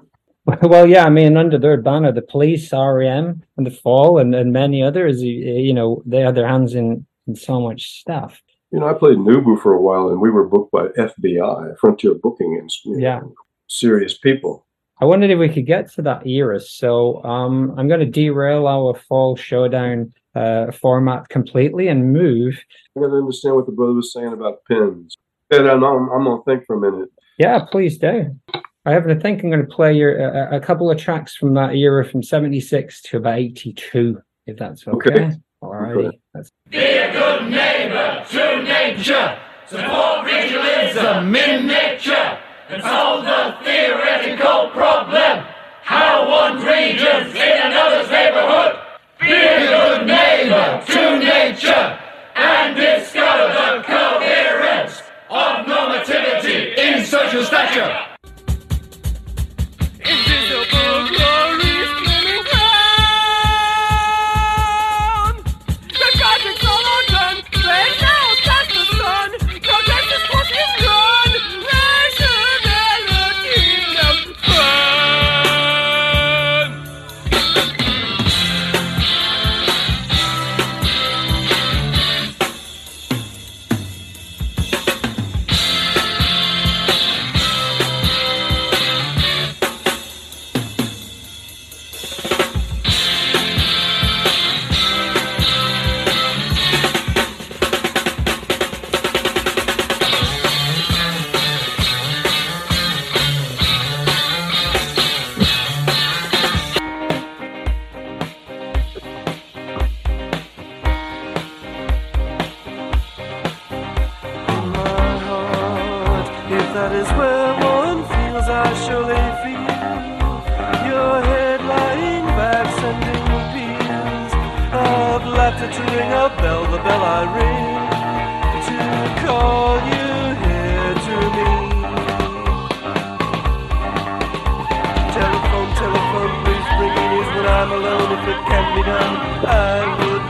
Well, yeah, I mean, under their banner, the police, REM, and the Fall, and, and many others, you, you know, they had their hands in, in so much stuff. You know, I played Nubu for a while, and we were booked by FBI, Frontier Booking, and you know, Yeah. serious people. I wondered if we could get to that era. So um, I'm going to derail our Fall Showdown uh, format completely and move. I got to understand what the brother was saying about pins. And I'm, I'm, I'm gonna think for a minute. Yeah, please do. I have to think I'm going to play your a, a couple of tracks from that era from 76 to about 82, if that's okay. Okay. Alrighty. That's Be a good neighbor to nature. Support regionalism in nature. And solve the theoretical problem. How one region's in another's neighborhood. Be a good neighbor to nature. And discover the coherence of normativity in social stature. Done, I would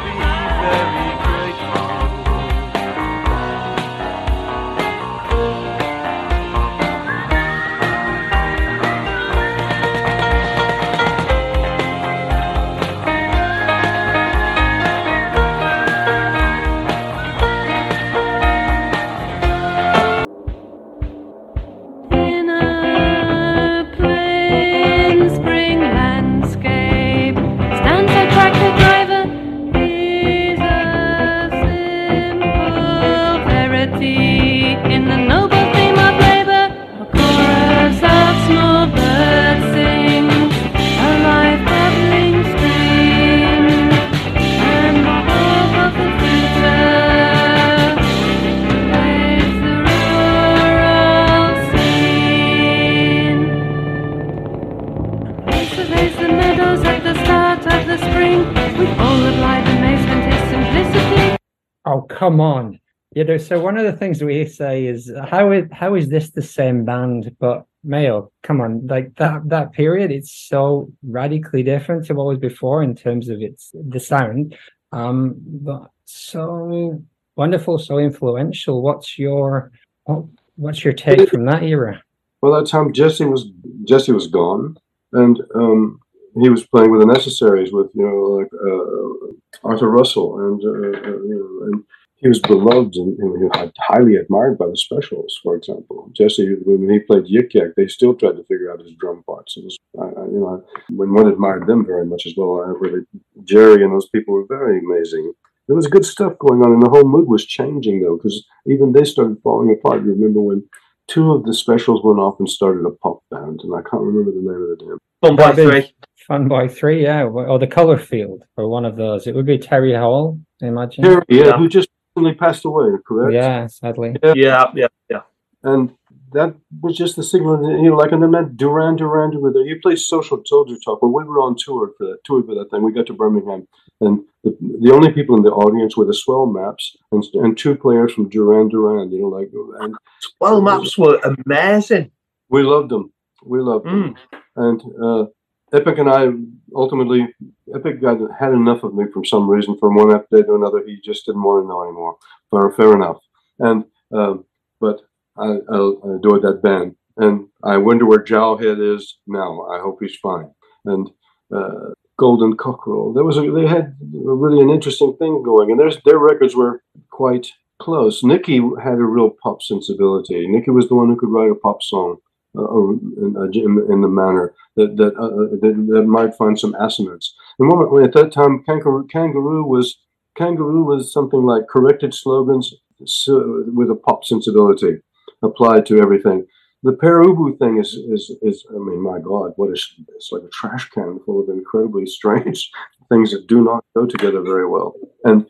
so one of the things we say is how is how is this the same band? But male? come on, like that that period, it's so radically different to what was before in terms of its the sound. Um, but so wonderful, so influential. What's your what, what's your take from that era? Well, that time Jesse was Jesse was gone, and um, he was playing with the necessaries with you know like uh, Arthur Russell, and uh, uh, you know, and he was beloved and, and highly admired by the Specials, for example. Jesse, when he played Yik Yak, they still tried to figure out his drum parts. It was, I, I, you know, when one admired them very much as well. I really, Jerry and those people were very amazing. There was good stuff going on, and the whole mood was changing though, because even they started falling apart. You remember when two of the specials went off and started a pop band, and I can't remember the name of the damn. Fun by three. Fun Boy Three, yeah, or the Color Field, or one of those. It would be Terry Hall, I imagine. Terry, yeah, Yeah. who just recently passed away, correct? Yeah, sadly. Yeah, yeah, yeah. and that was just the signal, you know, like, and then that Duran Duran were there. You played Social Soldier Talk when we were on tour for that tour for that thing. We got to Birmingham, and the, the only people in the audience were the Swell Maps and, and two players from Duran Duran. You know, like, and Well, maps were amazing. we loved them. We loved them, and uh, Epic and I ultimately, Epic got had enough of me for some reason. From one update to another, he just didn't want to know anymore. Fair, fair enough. And um, but I, I, I adored that band, and I wonder where Jowe Head is now. I hope he's fine. And uh, Golden Cockerel, there was a, they had really an interesting thing going, and there's their records were quite close. Nicky had a real pop sensibility. Nicky was the one who could write a pop song uh, Uh, in, uh, in, in the manner that that, uh, uh that that might find some assonance. And at that time, Kangaroo, Kangaroo was Kangaroo was something like corrected slogans with a pop sensibility applied to everything. The Pere Ubu thing is is is I mean, my God, what is it's like a trash can full of incredibly strange (laughs) things that do not go together very well. And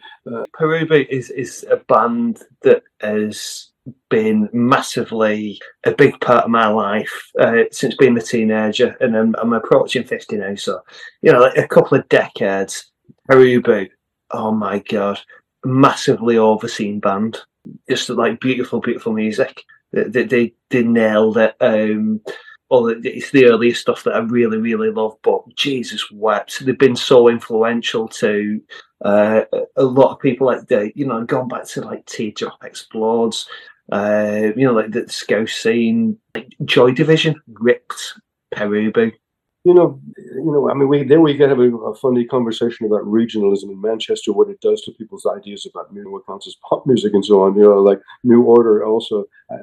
Pere Ubu is is a band that has been massively a big part of my life uh, since being a teenager, and I'm, I'm approaching fifty now. So, you know, like a couple of decades. Pere Ubu, oh my god, massively overseen band. Just like beautiful, beautiful music. They they, they, they nailed it. Um, well, it's the earliest stuff that I really, really love. But Jesus wept. They've been so influential to uh, a lot of people. Like the, you know, gone back to like Teardrop Explodes. Uh, you know, like the Scouse scene, like Joy Division ripped Pere Ubu. you know, you know, I mean, we then we get a, a funny conversation about regionalism in Manchester, what it does to people's ideas about music, what counts as pop music, and so on. You know, like New Order also uh,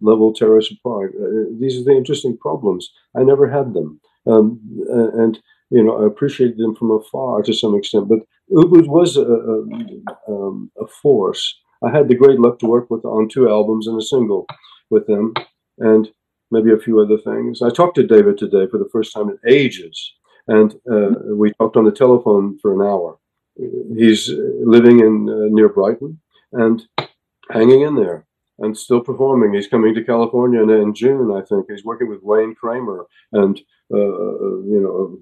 level terrorists apart. Uh, these are the interesting problems. I never had them, um, uh, and you know, I appreciated them from afar to some extent. But Ubu was a, a, um, a force. I had the great luck to work with on two albums and a single with them, and maybe a few other things. I talked to David today for the first time in ages, and uh, we talked on the telephone for an hour. He's living in uh, near Brighton and hanging in there. and still performing. He's coming to California in, in June, I think. He's working with Wayne Kramer, and uh, you know,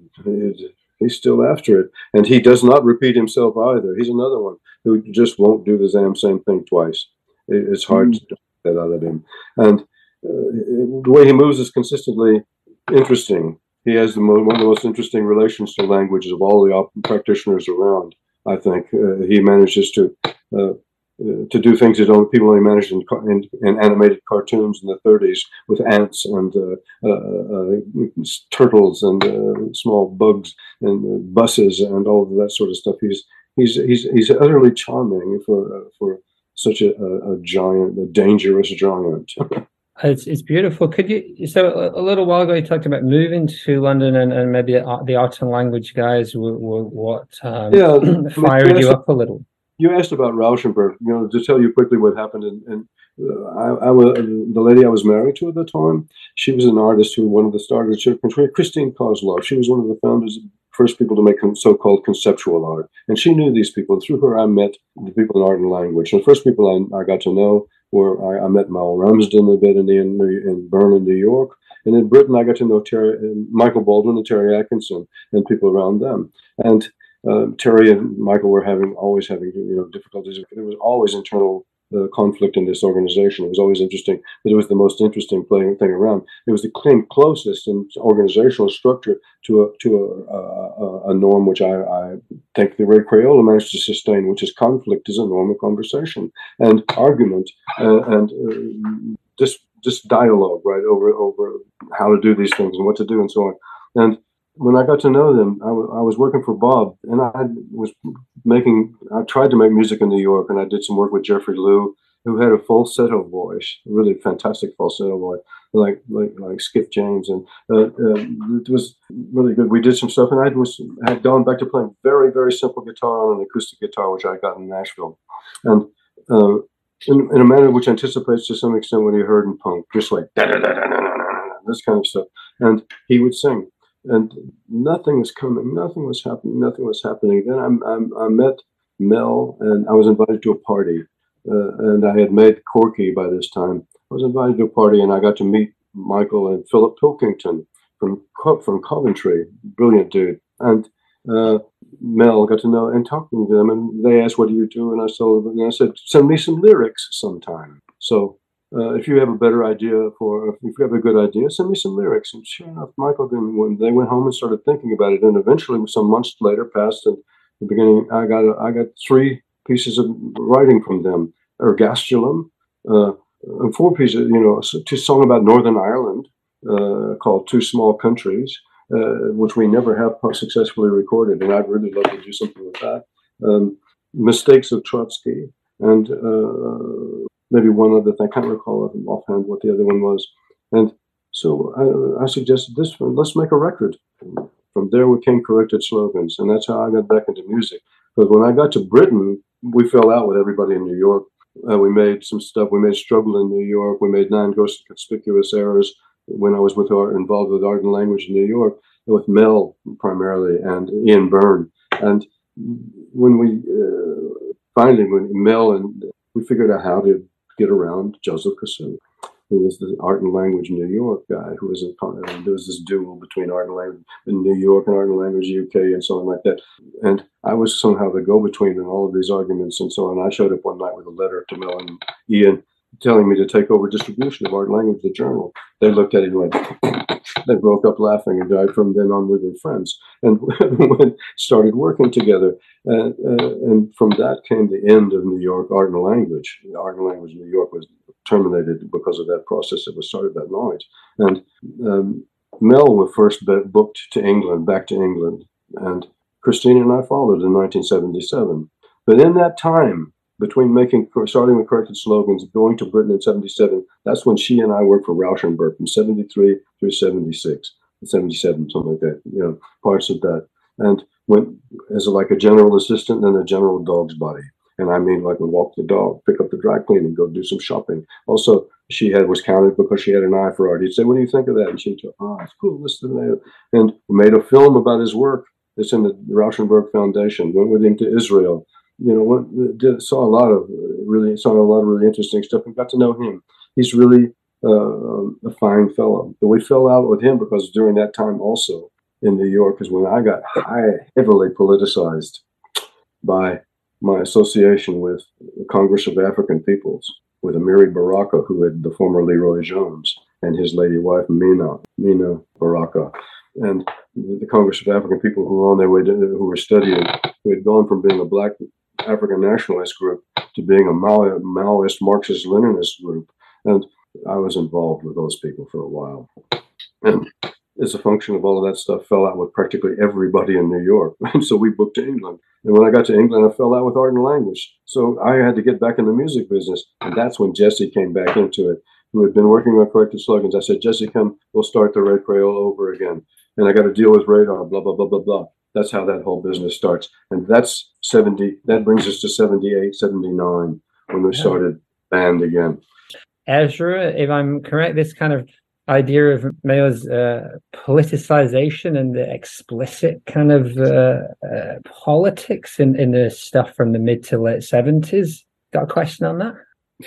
he's, still after it. And he does not repeat himself either. He's another one who just won't do the damn same thing twice. It's hard to get that out of him. And uh, the way he moves is consistently interesting. He has the mo- one of the most interesting relations to languages of all the op- practitioners around. I think uh, he manages to uh, uh, to do things that only people only managed in, in, in animated cartoons in the 30s with ants and uh, uh, uh, turtles and uh, small bugs and uh, buses and all of that sort of stuff. He's he's he's he's utterly charming for uh, for such a, a, giant, a dangerous giant. (laughs) It's it's beautiful. Could you? So a, a little while ago, you talked about moving to London, and, and maybe the art, and language guys were, were what um, Yeah, (clears throat) fired you up a little. You asked about Rauschenberg. You know, to tell you quickly what happened, and, and uh, I, I was the lady I was married to at the time. She was an artist who one of the starters. She, Christine Kozlov. She was one of the founders, first people to make so-called conceptual art, and she knew these people. And Through her, I met the people in art and language. And the first people I, I got to know were I, I met Mel Ramsden a bit in, the, in, in Bern, New York. And in Britain, I got to know Terry, uh, Michael Baldwin and Terry Atkinson and people around them. And uh, Terry and Michael were having always having you know difficulties. There was always internal uh, conflict in this organization. It was always interesting, but it was the most interesting playing thing around. It was the closest in organizational structure to a to a, a, a norm which I, I think the Red Krayola managed to sustain, which is conflict is a norm of conversation and argument uh, and uh, just just dialogue right over over how to do these things and what to do and so on. And when I got to know them, I was working for Bob, and I was making. I tried to make music in New York, and I did some work with Jeffrey Lew, who had a falsetto voice, a really fantastic falsetto voice, like like like Skip James, and uh, uh, it was really good. We did some stuff, and I was had gone back to playing very very simple guitar on an acoustic guitar, which I got in Nashville, and. Uh, in, in a manner which anticipates to some extent what he heard in punk, just like this kind of stuff. And he would sing and nothing was coming, nothing was happening, nothing was happening. Then I, I, I met Mel, and I was invited to a party, uh, and I had met Corky by this time. I was invited to a party, and I got to meet Michael and Philip Pilkington from from Coventry, brilliant dude, and uh, Mel got to know and talking to them, and they asked, "What do you do?" And I told them, and I said, "Send me some lyrics sometime." So uh, if you have a better idea for, if you have a good idea, send me some lyrics. And sure enough, Michael then when they went home and started thinking about it, and eventually, some months later, passed, and the beginning, I got a, I got three pieces of writing from them: Ergastulum, uh, and four pieces, you know, a song about Northern Ireland uh, called Two Small Countries, uh, which we never have successfully recorded, and I'd really love to do something with that. Um, Mistakes of Trotsky, and uh, maybe one other thing. I can't recall offhand what the other one was. And so I, I suggested this one. Let's make a record. From there, we came corrected slogans, and that's how I got back into music. Because when I got to Britain, we fell out with everybody in New York. Uh, we made some stuff. We made Struggle in New York. We made Nine Ghosts Conspicuous Errors when I was with art, involved with art and language in New York, with Mel primarily and Ian Burn. And when we uh, finally, when Mel and we figured out how to get around Joseph Kosuth, who was the art and language New York guy, who was in, uh, there was this duel between art and language in New York and art and language UK and so on like that. And I was somehow the go-between in all of these arguments and so on. I showed up one night with a letter to Mel and Ian telling me to take over distribution of art language, the journal. They looked at it and went, (clears throat) they broke up laughing and died from then on we were friends. And (laughs) started working together. Uh, uh, and from that came the end of new york art and language. Art and language new york was terminated because of that process that was started that night and um, mel was first booked to england back to england. And christine and i followed in 1977 but in that time between making starting with corrected slogans going to britain in 77 that's when she and i worked for rauschenberg from 73 through 76 77 something like that you know parts of that. And went as like a general assistant and a general dog's body and i mean like would walk the dog pick up the dry cleaning go do some shopping. Also she had was counted because she had an eye for art. He'd say what do you think of that? And she'd go oh it's cool listen to that and made a film about his work. It's in the rauschenberg foundation went with him to israel you know, did, saw a lot of really saw a lot of really interesting stuff and got to know him. He's really uh, a fine fellow. But we fell out with him because during that time also in New York is when I got high, heavily politicized by my association with the Congress of African Peoples, with Amiri Baraka, who had the former LeRoi Jones, and his lady wife, Mina, Mina Baraka. And the Congress of African People who were on their way to, who were studying, who had gone from being a black African nationalist group to being a Mao, Maoist Marxist Leninist group. And I was involved with those people for a while. And as a function of all of that stuff, fell out with practically everybody in New York. And (laughs) so we booked to England. And when I got to England, I fell out with art and language. So I had to get back in the music business. And that's when Jesse came back into it, who had been working on corrected slogans. I said, Jesse, come, we'll start the Red Krayola over again. And I got to deal with radar, blah, blah, blah, blah, blah. That's how that whole business starts. And that's 70, that brings us to 78, 79, when we started band again. Ezra, if I'm correct, this kind of idea of Mayo's uh, politicization and the explicit kind of uh, uh, politics in, in the stuff from the mid to late 70s. Got a question on that?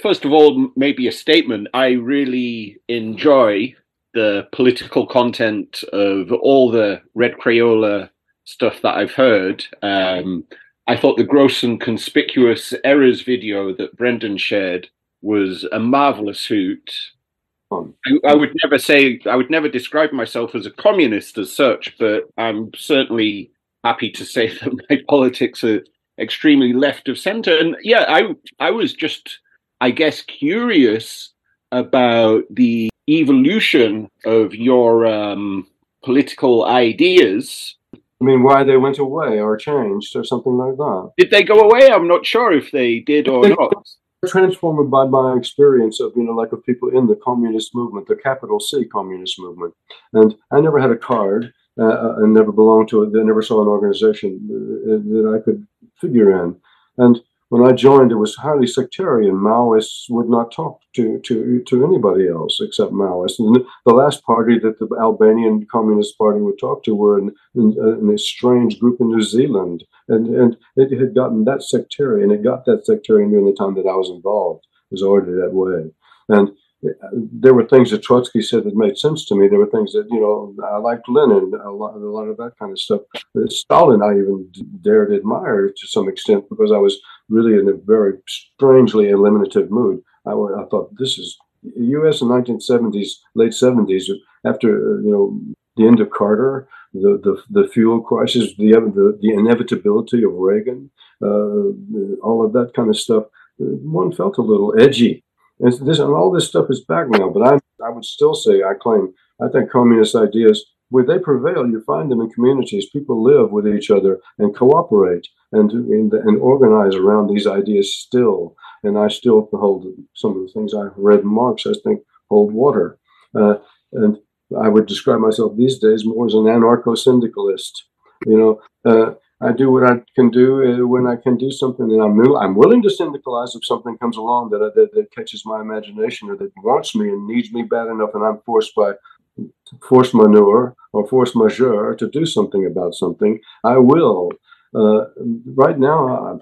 First of all, maybe a statement. I really enjoy the political content of all the Red Krayola stuff that I've heard. Um, I thought the gross and conspicuous errors video that Brendan shared was a marvelous hoot. I, I would never say I would never describe myself as a communist as such, but I'm certainly happy to say (laughs) that my politics are extremely left of center. And yeah, I I was just I guess curious about the evolution of your um, political ideas. I mean, why they went away or changed or something like that. Did they go away? I'm not sure if they did or not. transformed by my experience of you know like of people in the communist movement the capital c communist movement and i never had a card uh, and never belonged to it i never saw an organization uh, that i could figure in and when i joined it was highly sectarian maoists would not talk to to to anybody else except maoists and the last party that the albanian communist party would talk to were in, in, in a strange group in new zealand and and it had gotten that sectarian. It got that sectarian during the time that I was involved. It was already that way, and there were things that Trotsky said that made sense to me. There were things that you know I liked Lenin, a lot, a lot of that kind of stuff. Uh, Stalin, I even dared admire to some extent because I was really in a very strangely eliminative mood. I, I thought this is U.S. in 1970s, late 70s, after uh, you know the end of Carter, the the, the fuel crisis, the, the the inevitability of Reagan, uh, all of that kind of stuff. uh, One felt a little edgy, and this and all this stuff is back now. But I I would still say I claim I think communist ideas where they prevail, you find them in communities. People live with each other and cooperate and and, and organize around these ideas still. And I still hold some of the things I read Marx. I think hold water. Uh, and I would describe myself these days more as an anarcho-syndicalist. You know, uh, I do what I can do uh, when I can do something, and I'm I'm willing to syndicalize if something comes along that, I, that that catches my imagination or that wants me and needs me bad enough, and I'm forced by force manure or force majeure to do something about something. I will. Uh, right now, uh,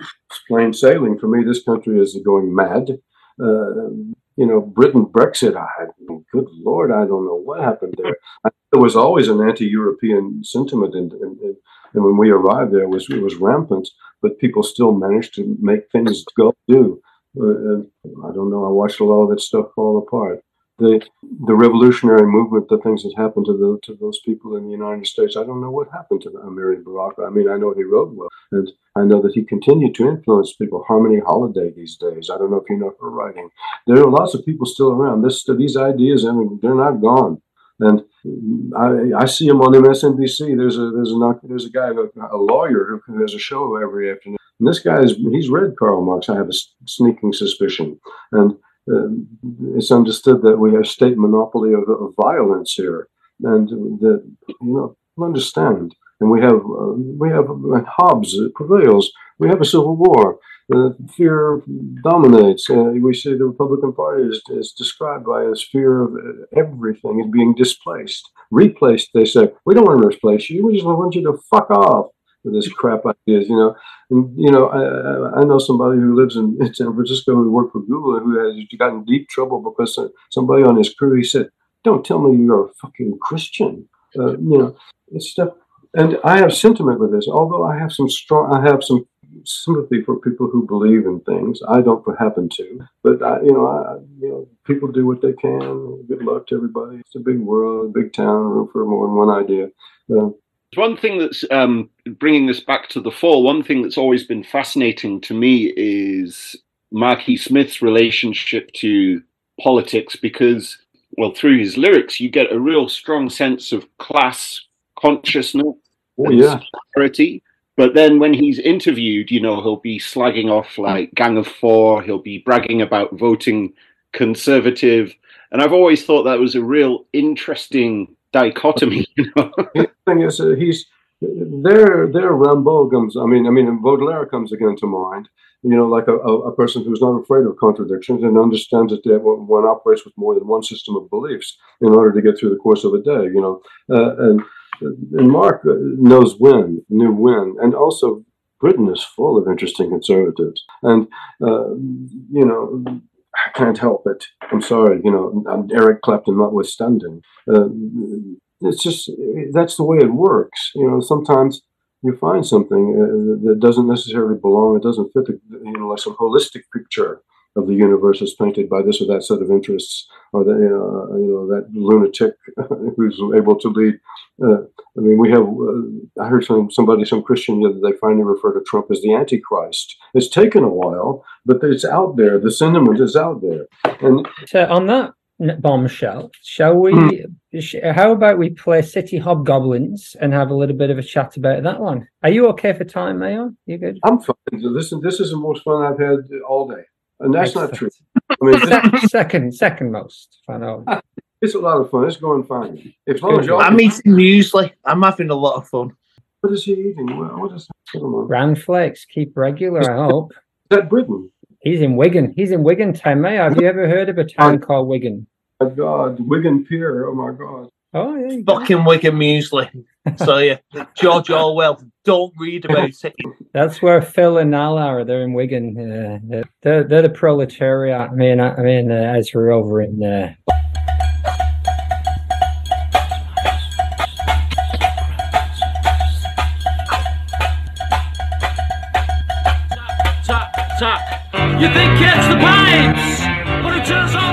plain sailing for me. This country is going mad. Uh, you know, Britain Brexit. I good lord, I don't know what happened there. I, there was always an anti-European sentiment, in, and, and and when we arrived there, it was it was rampant. But people still managed to make things go do. Uh, I don't know. I watched a lot of that stuff fall apart. The the revolutionary movement, the things that happened to the to those people in the United States. I don't know what happened to Amiri Baraka. I mean, I know he wrote well, and I know that he continued to influence people. Harmony Holiday these days. I don't know if you know her writing. There are lots of people still around. This these ideas, I mean, they're not gone. And I, I see him on MSNBC. There's a there's a there's a guy a lawyer who has a show every afternoon. And this guy is he's read Karl Marx. I have a sneaking suspicion, and uh, it's understood that we have state monopoly of, of violence here, and that you know understand. And we have uh, we have uh, Hobbes prevails. We have a civil war. Uh, fear dominates. Uh, we see the Republican Party is, is described by as fear of uh, everything is being displaced, replaced. They say we don't want to replace you. We just want you to fuck off. with this crap ideas, you know. And you know, I, I- know somebody who lives in, in San Francisco who worked for Google who has gotten in deep trouble because somebody on his crew he said, "Don't tell me you're a fucking Christian," uh, you know. It's stuff. And I have sentiment with this, although I have some strong, I have some sympathy for people who believe in things. I don't happen to, but I, you know, I, you know, people do what they can. Good luck to everybody. It's a big world, big town, room for more than one idea. Uh, One thing that's um, bringing this back to the fall, one thing that's always been fascinating to me is Marky Smith's relationship to politics because, well, through his lyrics, you get a real strong sense of class consciousness oh yeah, solidarity. But then when he's interviewed, you know, he'll be slagging off like Gang of Four, he'll be bragging about voting conservative. And I've always thought that was a real interesting dichotomy, (laughs) you know. the thing is, uh, he's their their Rimbaud comes. I mean, I mean, Baudelaire comes again to mind. You know, like a, a, a person who's not afraid of contradictions and understands that one operates with more than one system of beliefs in order to get through the course of a day. You know, uh, and and Mark uh, knows when, knew when, and also Britain is full of interesting conservatives, and uh, you know. I can't help it. I'm sorry, you know, I'm Eric Clapton notwithstanding. Uh, it's just that's the way it works. You know, sometimes you find something uh, that doesn't necessarily belong. It doesn't fit the you know like some holistic picture of the universe is painted by this or that set of interests, or that you know, uh, you know that lunatic (laughs) who's able to lead. Uh, I mean, we have. Uh, I heard some somebody, some Christian, the other day finally refer to Trump as the Antichrist. It's taken a while, but it's out there. The sentiment is out there, and So on that bombshell, shall we? How about we play City Hobgoblins and have a little bit of a chat about that one? Are you okay for time, Mayo? You good? I'm fine. Listen, this is the most fun I've had all day, and that's not true. I mean, this, second, second most. I know. it's a lot of fun. It's going fine. As long as y'all. I'm eating muesli. I'm having a lot of fun. What is he eating? What, what is that? Is Bran flakes keep regular. I hope that Britain? he's in Wigan. He's in Wigan town. Mayo, have you ever heard of a town called Wigan? My God, Wigan Pier. Oh my God. Oh yeah, you go. Fucking Wigan muesli. So yeah, George Orwell. Don't read about (laughs) it. That's where Phil and Nala are. They're in Wigan. Uh, they're they're the proletariat. I mean, I, I mean, uh, as we're over in. Uh, Tap, tap. You think it's the pipes, but it turns on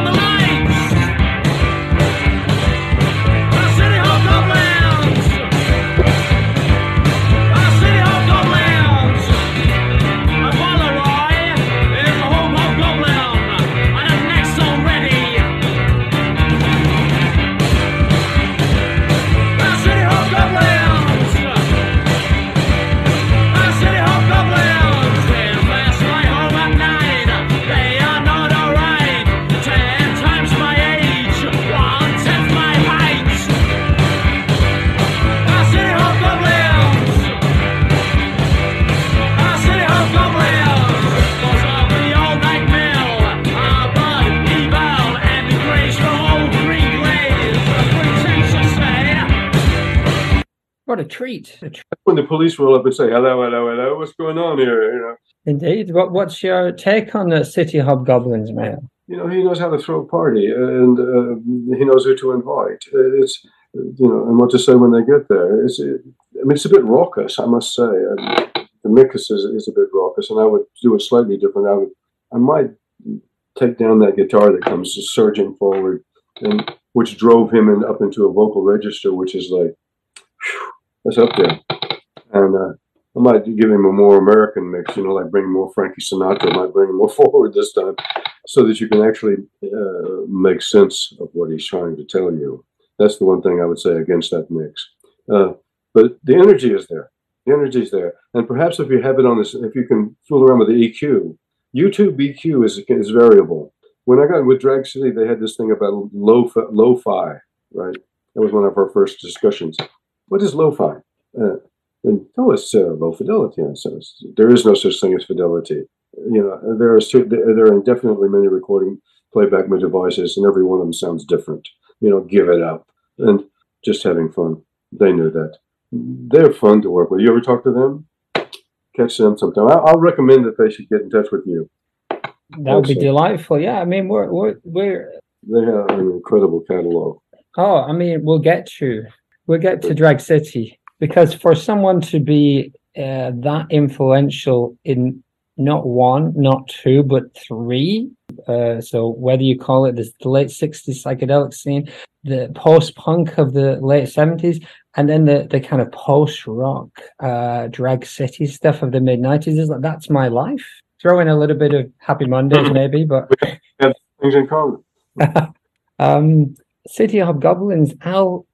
treat! (laughs) When the police roll up and say, hello, hello, hello, what's going on here? You know, Indeed. What what's your take on the City Hobgoblins, Mayo? you know, he knows how to throw a party and uh, he knows who to invite. Uh, It's, you know, and what to say when they get there. It's, it, I mean, it's a bit raucous, I must say. And the mix is, is a bit raucous, and I would do it slightly different. I would, I might take down that guitar that comes surging forward, and which drove him in, up into a vocal register, which is like, whew, that's up there. And uh, I might give him a more American mix, you know, like bring more Frankie Sinatra. I might bring him more (laughs) forward this time, so that you can actually uh, make sense of what he's trying to tell you. That's the one thing I would say against that mix. Uh, but the energy is there. The energy is there, and perhaps if you have it on this, if you can fool around with the EQ, YouTube EQ is is variable. When I got with Drag City, they had this thing about lo lo-fi, right? That was one of our first discussions. What is lo-fi? Uh, and tell us uh, low fidelity. I says there is no such thing as fidelity. You know, there two, there are indefinitely many recording playback devices, and every one of them sounds different. You know, give it up and just having fun. They knew that. they're fun to work with. You ever talk to them? Catch them sometime. I, I'll recommend that they should get in touch with you. That would be delightful. Yeah, I mean, we're we're we're. They have an incredible catalog. Oh, I mean, we'll get to we'll get to Drag City because for someone to be uh, that influential in not one, not two, but three. Uh, so whether you call it the late '60s psychedelic scene, the post-punk of the late '70s, and then the the kind of post-rock uh, Drag City stuff of the mid '90s is like that's my life. Throw in a little bit of Happy Mondays, maybe, but Things in common. (laughs) um, City Hobgoblins, Al.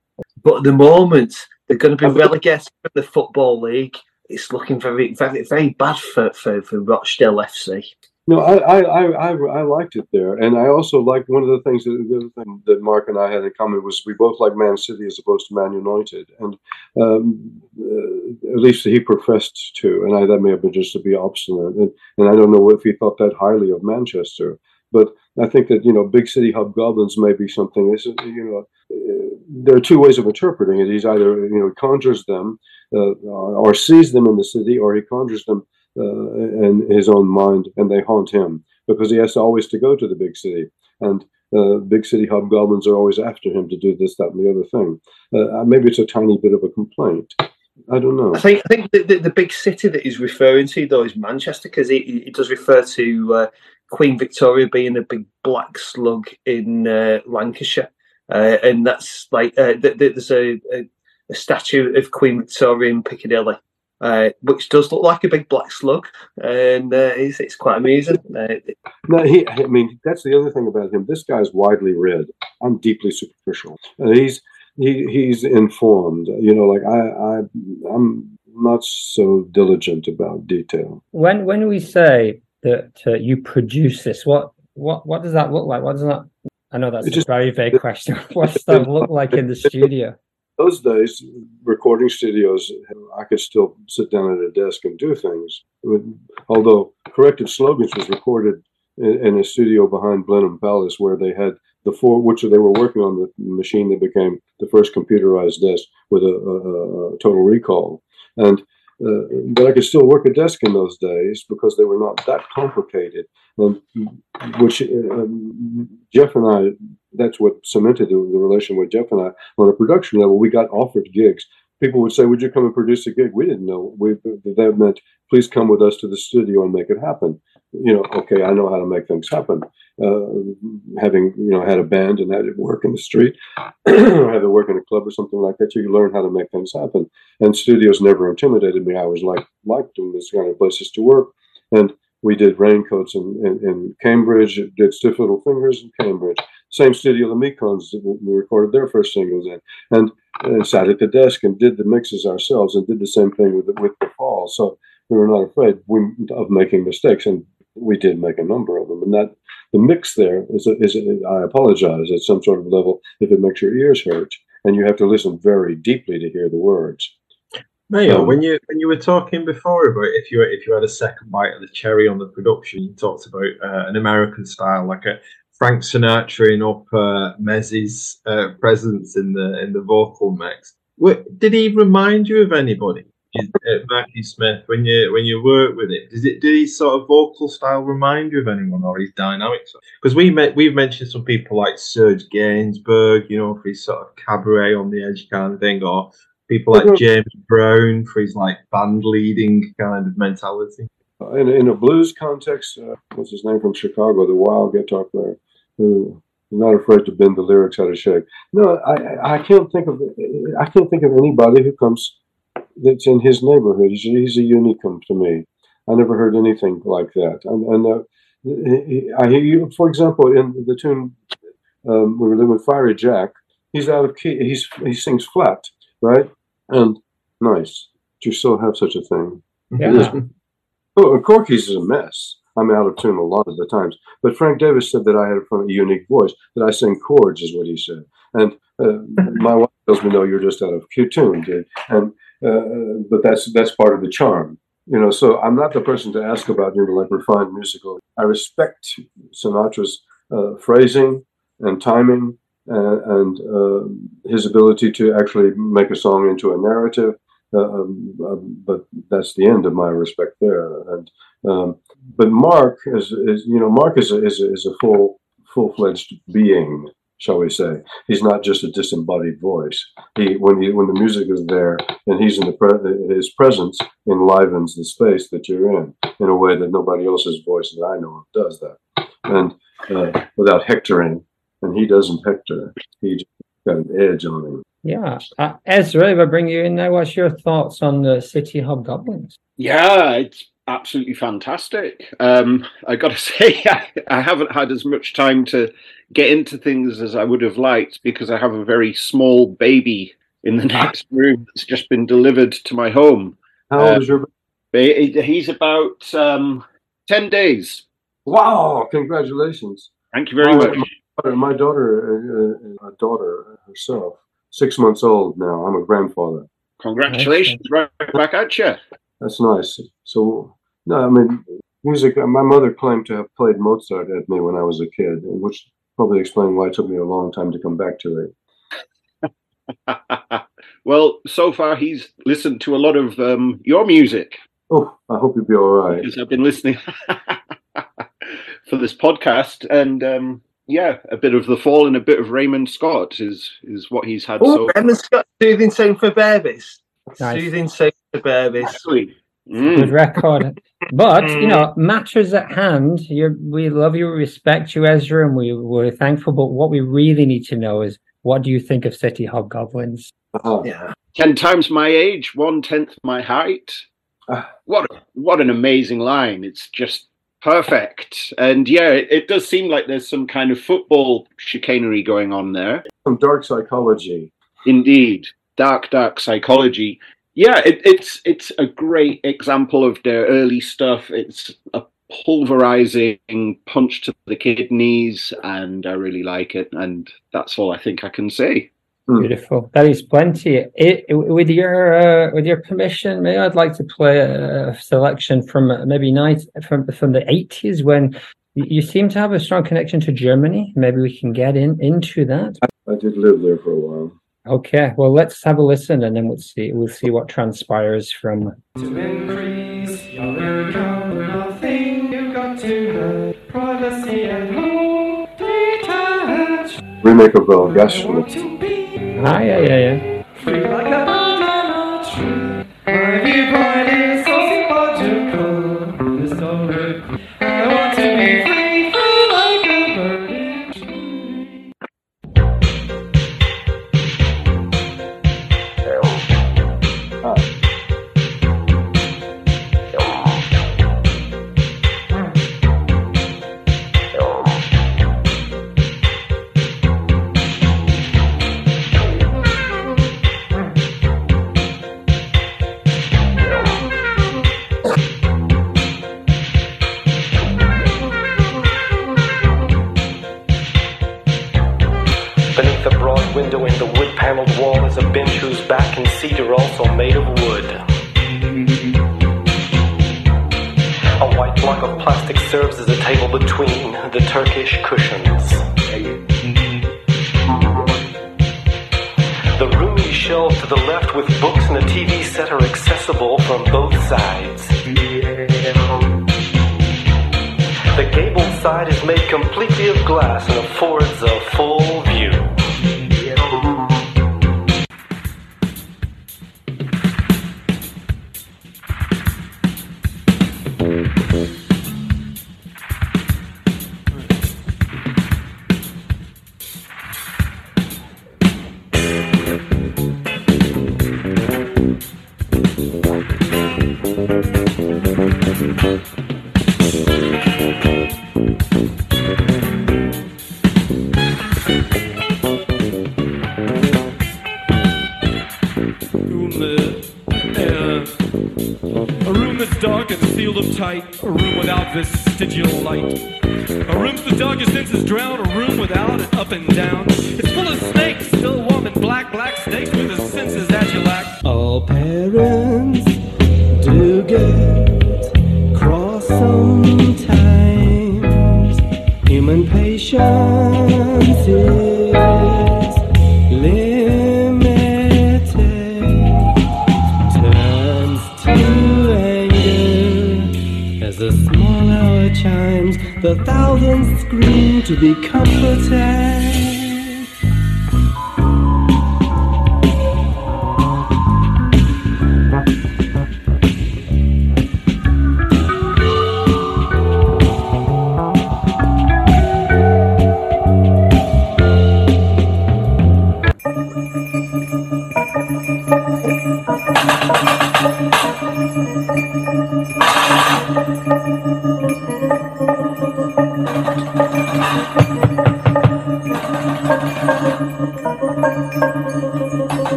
But at the moment, they're going to be relegated from the Football League. It's looking very, very, very bad for, for, for Rochdale FC. No, I, I, I, I, I liked it there, and I also liked one of the things that, the other thing that Mark and I had in common was we both like Man City as opposed to Man United, and um, uh, at least he professed to, and I, that may have been just to be obstinate, and, and I don't know if he thought that highly of Manchester, but I think that you know big city hobgoblins may be something. You know, uh, there are two ways of interpreting it. He's either you know conjures them uh, or sees them in the city, or he conjures them uh, in his own mind, and they haunt him because he has to always to go to the big city, and uh, big city hobgoblins are always after him to do this, that, and the other thing. Uh, maybe it's a tiny bit of a complaint. I don't know. I think I think the, the, the big city that he's referring to though is Manchester because he, he does refer to uh, Queen Victoria being a big black slug in uh, Lancashire, uh, and that's like uh, th- th- there's a, a, a statue of Queen Victoria in Piccadilly. Uh, which does look like a big black slug, and uh, it's, it's quite amusing. Uh, No, he. I mean, that's the other thing about him. This guy's widely read. I'm deeply superficial. Uh, he's he he's informed. You know, like I I I'm not so diligent about detail. When when we say that uh, you produce this, what what what does that look like? What does that? I know that's It a very vague question. (laughs) What does that look like in the studio? Those days, recording studios, I could still sit down at a desk and do things. Although Corrected Slogans was recorded in, in a studio behind Blenheim Palace, where they had the four, which they were working on the machine that became the first computerized desk with a, a, a total recall. And uh, but I could still work a desk in those days because they were not that complicated. And which um, Jeff and I, that's what cemented the, the relation with Jeff and I on a production level. We got offered gigs. People would say, "Would you come and produce a gig?" We didn't know. We that meant, "Please come with us to the studio and make it happen." You know, okay, I know how to make things happen. Uh, having you know had a band and had it work in the street, or have it work in a club or something like that, you learn how to make things happen. And studios never intimidated me. I was like liked them as kind of places to work, and we did raincoats in, in, in Cambridge, did Stiff Little Fingers in Cambridge. Same studio the Mekons we recorded their first singles in, and, and sat at the desk and did the mixes ourselves, and did the same thing with the, with the fall. So we were not afraid of making mistakes, and we did make a number of them. And that the mix there is, a, is a, I apologize at some sort of level if it makes your ears hurt, and you have to listen very deeply to hear the words. Mayo, Um, when you when you were talking before about if you if you had a second bite of the cherry on the production, you talked about uh, an American style, like a Frank Sinatra and up uh, Mezzy's uh, presence in the in the vocal mix. Wha- Did he remind you of anybody, Is- uh, Marky Smith, when you when you worked with him? Did it did his sort of vocal style remind you of anyone, or his dynamics? Because we met we've mentioned some people like Serge Gainsbourg, you know, for his sort of cabaret on the edge kind of thing, or people like. James Brown for his like band leading kind of mentality. in, in a blues context, uh, what's his name from Chicago, the wild guitar player, who not afraid to bend the lyrics out of shape. No, I- I can't think of I can't think of anybody who comes that's in his neighborhood. He's, he's a unicum to me. I never heard anything like that. And, and uh, he- I hear you, for example, in the tune um, we were living with Fiery Jack. He's out of key. He's he sings flat, right? And nice. Do you still have such a thing? Yeah. Oh, Corky's is a mess. I'm out of tune a lot of the times. But Frank Davis said that I had a unique voice, that I sing chords, is what he said. And uh, (laughs) my wife tells me, no, you're just out of tune, dude. And uh, but that's that's part of the charm, you know. So I'm not the person to ask about, you know, like refined musical. I respect Sinatra's uh, phrasing and timing and, and uh, his ability to actually make a song into a narrative uh, um, um, but that's the end of my respect there. And um, but Mark is, is you know Mark is a, is a, is a full full fledged being, shall we say? He's not just a disembodied voice. He when he when the music is there and he's in the pre- his presence enlivens the space that you're in in a way that nobody else's voice that I know of does that, and uh, without hectoring. And he doesn't hector. He just got an edge on him. Yeah. Uh, Ezra, if I bring you in now, what's your thoughts on the City Hobgoblins? Yeah, it's absolutely fantastic. Um, I got to (laughs) say, I, I haven't had as much time to get into things as I would have liked because I have a very small baby in the (laughs) next room that's just been delivered to my home. How old Uh, is your? He- He's about um, 10 days. Wow! Congratulations. Thank you very My- much. My, my daughter, uh, uh, a daughter herself, six months old now. I'm a grandfather. Congratulations, right back at you. That's nice. So, no, I mean, music. My mother claimed to have played Mozart at me when I was a kid, which probably explained why it took me a long time to come back to it. (laughs) well, so far he's listened to a lot of um, your music Oh, I hope you'll be all right. because I've been listening (laughs) for this podcast, and um, yeah, a bit of the Fall and a bit of Raymond Scott is is what he's had. Oh, so Raymond Scott, soothing sound for babies. Nice. Soothing sound for babies. Actually, Good mm, record. But, you know, matters at hand. You're, we love you, respect you, Ezra, and we, we're thankful. But what we really need to know is what do you think of City Hobgoblins? Uh-huh. Yeah. ten times my age, one tenth my height. Ah. What what an amazing line! It's just perfect, and yeah, it, it does seem like there's some kind of football chicanery going on there. Some dark psychology. Indeed, dark, dark psychology. Yeah, it, it's it's a great example of their early stuff. It's a pulverizing punch to the kidneys, and I really like it. And that's all I think I can say. Beautiful. That is plenty. It, with your uh, with your permission, maybe I'd like to play a selection from uh, maybe night from from the eighties when you you seem to have a strong connection to Germany. Maybe we can get in into that. I did live there for a while. Okay. Well, let's have a listen, and then we'll see we'll see what transpires from To increase your income, nothing you've got to have privacy and more detached. Remake of uh, Gas. Want to be Ah, yeah, yeah, yeah. free like a banana tree. Are also made of wood. A white block of plastic serves as a table between the Turkish cushions. The roomy shelves to the left with books and a TV set are accessible from both sides. The gable side is made completely of glass and affords a full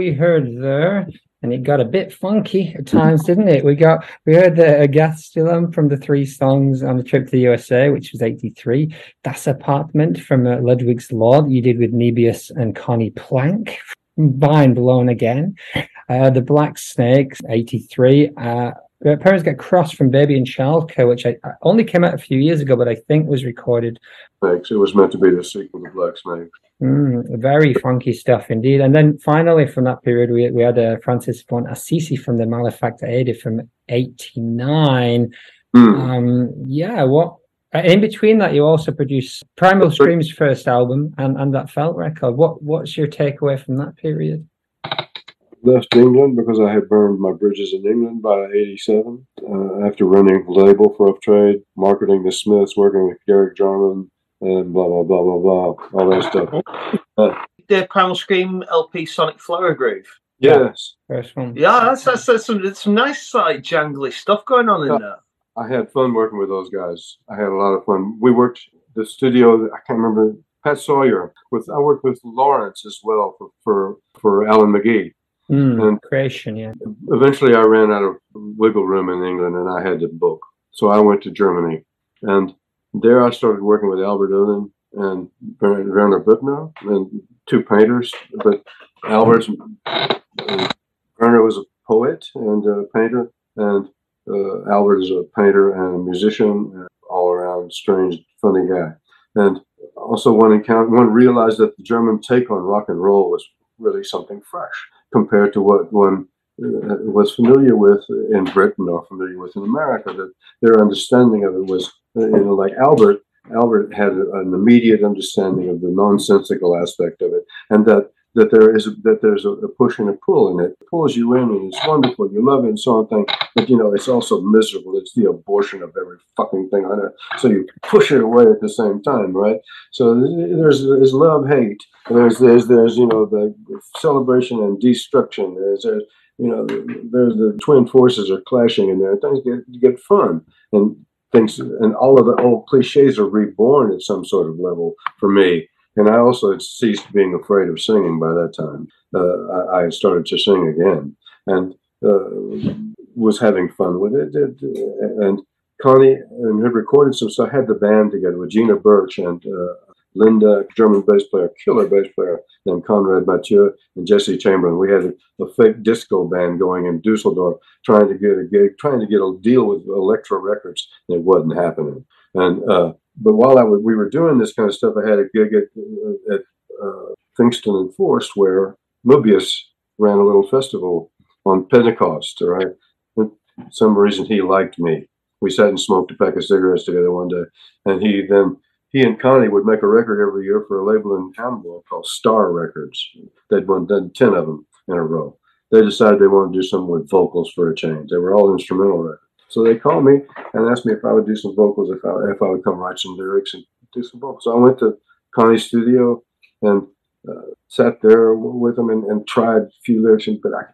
we heard there, and it got a bit funky at times, didn't it? We got we heard the Agathstulum from the three songs on the trip to the USA, which was '83. Das Apartment from uh, Ludwig's Law that you did with Moebius and Conny Plank. Mind blown again. Uh, the Black Snakes, '83. Uh, uh, Parents Get Crossed from Baby and Childcare, which I, I only came out a few years ago, but I think was recorded Snakes. It was meant to be the sequel to Black Snake. Mm, very funky stuff indeed. And then finally, from that period, we, we had uh, Francis von Assisi from the Malefactor Ade from 89. Hmm. Um, yeah, what uh, in between that, you also produced Primal Scream's first album and, and that Felt record. What What's your takeaway from that period? left England because I had burned my bridges in England by 87. Uh, after running the label for Rough Trade, marketing the Smiths, working with Derek Jarman, and blah, blah, blah, blah, blah, all that stuff. (laughs) Uh, The Primal Scream LP Sonic Flower Groove. yes, First. Yeah, that's, that's, that's some, some nice like jangly stuff going on in there. I had fun working with those guys. I had a lot of fun. We worked the studio, I can't remember, Pat Sawyer. With I worked with Lawrence as well for, for, for Alan McGee. Mm, And creation, yeah. eventually I ran out of wiggle room in England and I had to book. So I went to Germany and there I started working with Albert Oehlen and Wer- Werner Büttner and two painters. But Albert, Werner was a poet and a painter and uh, Albert is a painter and a musician, and all around strange, funny guy. And also one encounter, one realized that the German take on rock and roll was really something fresh compared to what one was familiar with in Britain or familiar with in America. That their understanding of it was, uh, you know, like Albert. Albert had an immediate understanding of the nonsensical aspect of it, and that that there is that there's a, a push and a pull, and it pulls you in, and it's wonderful, you love it, and so on. Thing, but you know, it's also miserable. It's the abortion of every fucking thing on it. So you push it away at the same time, right? So there's there's love, hate. There's there's there's you know the celebration and destruction. There's there's you know there's the twin forces are clashing in there. Things get get fun and things and all of the old cliches are reborn at some sort of level for me. And I also had ceased being afraid of singing by that time. Uh, I, I started to sing again and uh, was having fun with it. it- and Conny and had recorded some stuff. Had the band together with Gina Birch and uh, Linda, German bass player, killer bass player, and Conrad Mathieu and Jesse Chamberlain. We had a, a fake disco band going in Dusseldorf, trying to get a gig, trying to get a deal with Elektra Records. And it wasn't happening. And uh, but while I was, we were doing this kind of stuff, I had a gig at, at uh, Kingston and Forest where Moebius ran a little festival on Pentecost. Right, some reason he liked me. We sat and smoked a pack of cigarettes together one day, and he then he and Conny would make a record every year for a label in Hamburg called Star Records. They'd won done ten of them in a row. They decided they wanted to do something with vocals for a change. They were all instrumental records. So they called me and asked me if I would do some vocals, if I if I would come write some lyrics and do some vocals. So I went to Conny's studio and uh, sat there with them and, and tried a few lyrics, and- but I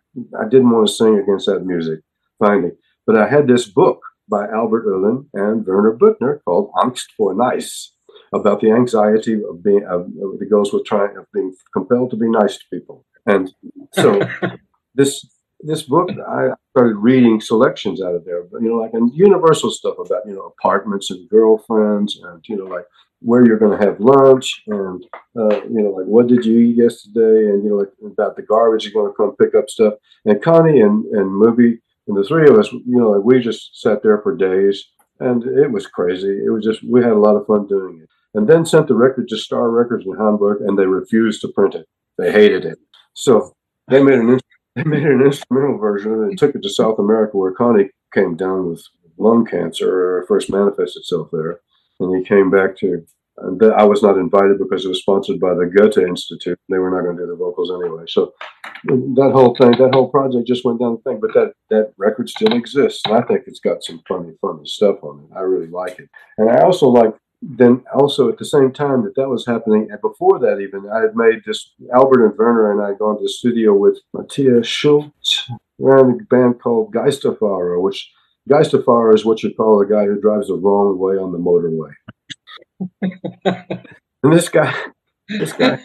I didn't want to sing against that music finally. But I had this book by Albert Oehlen and Werner Büttner called Angst vor Nice, about the anxiety of being of, that goes with trying of being compelled to be nice to people. And so (laughs) this this book, I started reading selections out of there, but you know, like and universal stuff about you know apartments and girlfriends, and you know, like where you're going to have lunch, and uh, you know, like what did you eat yesterday, and you know, like about the garbage you're going to come pick up stuff. And Conny and and Mubi and the three of us, you know, like we just sat there for days, and it was crazy. It was just we had a lot of fun doing it. And then sent the record to Star Records in Hamburg, and they refused to print it. They hated it. So they made an (laughs) they made an instrumental version and took it to South America where Conny came down with lung cancer or first manifested itself there. And he came back to and I was not invited because it was sponsored by the Goethe Institute. They were not going to do the vocals anyway. So that whole thing, that whole project just went down the thing. But that that record still exists, and I think it's got some funny, funny stuff on it. I really like it, and I also like. Then also at the same time that that was happening, and before that even, I had made this. Albert and Werner and I had gone to the studio with Matthias Schuster. Ran a band called Geisterfahrer, which Geisterfahrer is what you call a guy who drives the wrong way on the motorway. (laughs) and this guy, this guy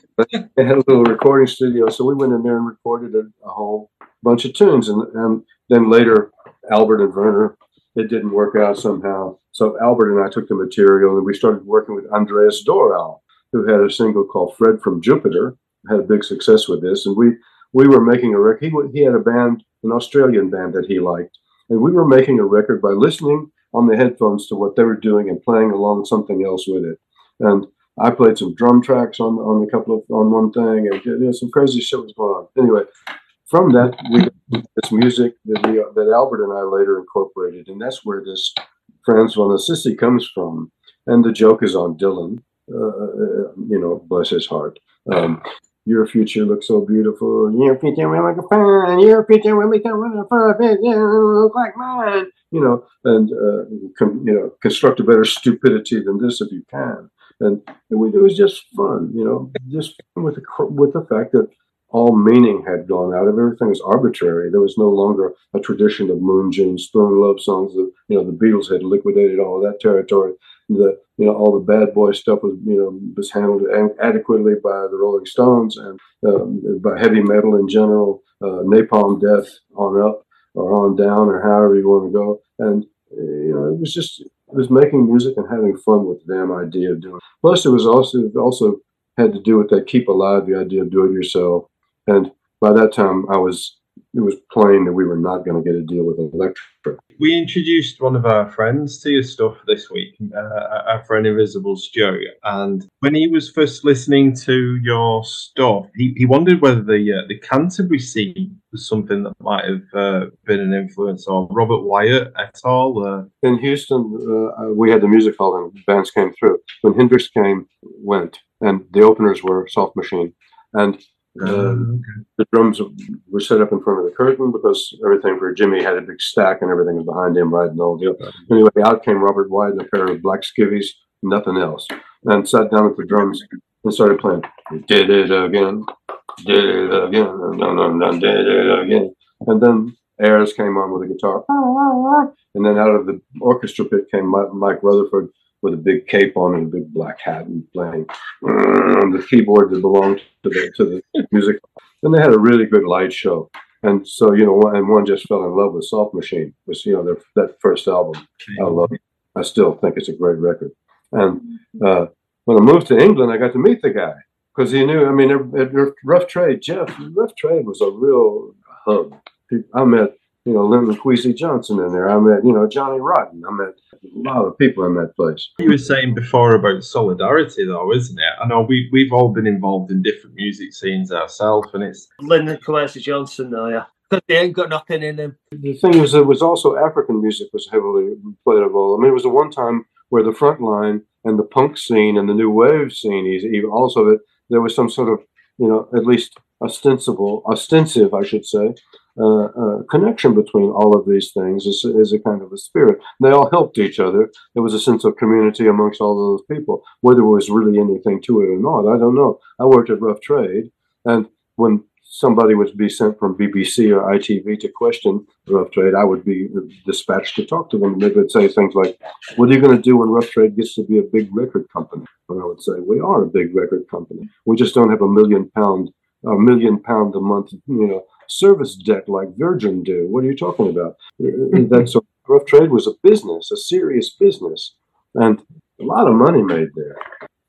had a little recording studio, so we went in there and recorded a, a whole bunch of tunes. And, and then later, Albert and Werner, it didn't work out somehow. So Albert and I took the material and we started working with Andreas Dorau, who had a single called Fred from Jupiter, had a big success with this. And we we were making a record. He, he had a band, an Australian band that he liked. And we were making a record by listening on the headphones to what they were doing and playing along something else with it. And I played some drum tracks on on a couple of on one thing, and you know, some crazy shit was going on. Anyway, from that we got this music that we that Albert and I later incorporated, and that's where this Franz von Assisi comes from. And the joke is on Dylan, uh, you know, bless his heart. Um, your future looks so beautiful. Your future will look fine. Your future will become perfect. You look like mine. You know, and uh, com- you know, construct a better stupidity than this if you can. And it was, it was just fun. You know, just with the with the fact that all meaning had gone out of everything was arbitrary. There was no longer a tradition of Moon June Spoon love songs. That, you know, the Beatles had liquidated all of that territory. The you know all the bad boy stuff was you know was handled adequately by the Rolling Stones and um, by heavy metal in general. Uh, Napalm Death on up or on down or however you want to go. And you know it was just it was making music and having fun with the damn idea of doing. It. Plus, it was also it also had to do with that keep alive the idea of do it yourself. And by that time, I was it was plain that we were not going to get a deal with Elektra. We introduced one of our friends to your stuff this week, uh, our friend Invisible Stu, and when he was first listening to your stuff, he, he wondered whether the uh, the Canterbury scene was something that might have uh, been an influence on Robert Wyatt et al. Uh, In Houston, uh, we had the music hall and bands came through. When Hendrix came, went, and the openers were Soft Machine, and um, the drums were set up in front of the curtain because everything for Jimi had a big stack and everything was behind him riding the whole deal. Anyway, out came Robert Wyatt in a pair of black skivvies, nothing else, and sat down at the drums and started playing. Did it again, did it again, no, no, no, did it again. And then Ayers came on with a guitar, ah, ah, ah, and then out of the orchestra pit came Mike Rutherford with a big cape on and a big black hat and playing on the keyboard that belonged to the to the music. And they had a really good light show. And so you know, and one just fell in love with Soft Machine. Was you know their that first album. I love it. I still think it's a great record. And uh, when I moved to England, I got to meet the guy because he knew. I mean, at Rough Trade, Jeff, Rough Trade was a real hub. I met you know Linton Kwesi Johnson in there. I met you know Johnny Rotten. I met a lot of people in that place. you were saying before about solidarity, though, isn't it? I know we we've all been involved in different music scenes ourselves, and it's Linton Kwesi Johnson, though, yeah. Because they ain't got nothing in them. The thing is, it was also African music was heavily played a role. I mean, it was the one time where the front line and the punk scene and the new wave scene, is even also that there was some sort of, you know, at least ostensible, ostensive, I should say, uh, uh, connection between all of these things is, is a kind of a spirit. They all helped each other. There was a sense of community amongst all of those people. Whether there was really anything to it or not, I don't know. I worked at Rough Trade, and when somebody would be sent from BBC or ITV to question Rough Trade, I would be dispatched to talk to them. They would say things like, "What are you going to do when Rough Trade gets to be a big record company?" And I would say, "We are a big record company. We just don't have a million pound, a million pound a month, you know, service debt like Virgin do. What are you talking about?" That's so Rough Trade was a business, a serious business, and a lot of money made there.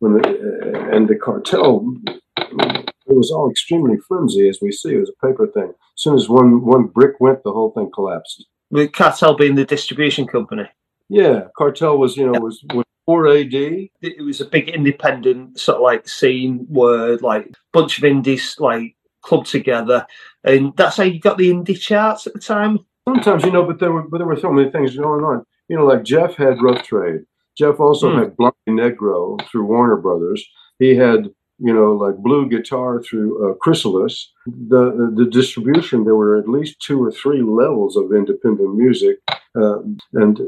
When the, uh, and the cartel, it was all extremely flimsy, as we see. It was a paper thing. As soon as one one brick went, the whole thing collapsed. With Cartel being the distribution company. Yeah, cartel was you know was was four AD. It was a big independent sort of like scene where like bunch of indies like clubbed together, and that's how you got the indie charts at the time. Sometimes you know, but there were but there were so many things going on. You know, like Jeff had Rough Trade. Jeff also Hmm. had Blanco Negro through Warner Brothers. He had you know like Blue Guitar through uh, Chrysalis. The the distribution there were at least two or three levels of independent music, uh, and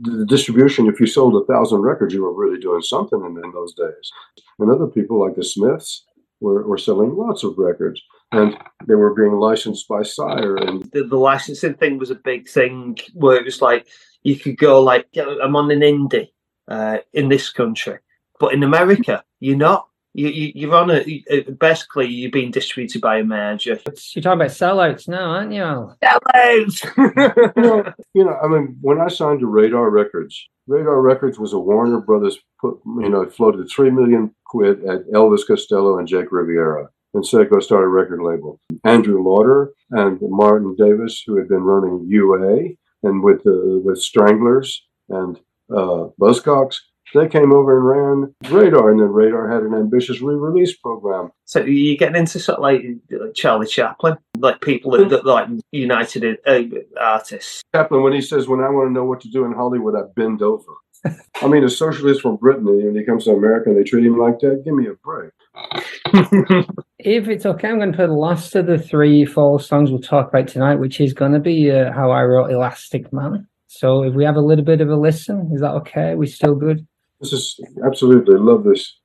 the distribution. If you sold a thousand records, you were really doing something in, in those days. And other people like the Smiths were, were selling lots of records, and they were being licensed by Sire and The, the licensing thing was a big thing where it was like you could go like, "Yeah, I'm on an indie uh, in this country, but in America, you're not. You, you, you're on a uh, basically you're being distributed by a major. You're talking about sellouts now, aren't you, Al? Sellouts! (laughs) you know, you know, I mean, when I signed to Radar Records, Radar Records was a Warner Brothers put, you know, it floated three million quid at Elvis Costello and Jake Riviera, and said started a record label. Andrew Lauder and Martin Davis, who had been running UA and with uh, with Stranglers and uh, Buzzcocks, they came over and ran Radar, and then Radar had an ambitious re-release program. So you're getting into sort of like Charlie Chaplin, like people that, that like United uh, artists. Chaplin, when he says, "When I want to know what to do in Hollywood, I bend over." I mean, a socialist from Britain, and he comes to America and they treat him like that. Give me a break. (laughs) If it's okay, I'm going to put the last of the three fall songs we'll talk about tonight, which is going to be uh, how I wrote Elastic Man. So if we have a little bit of a listen, is that okay? we still good? This is absolutely love this.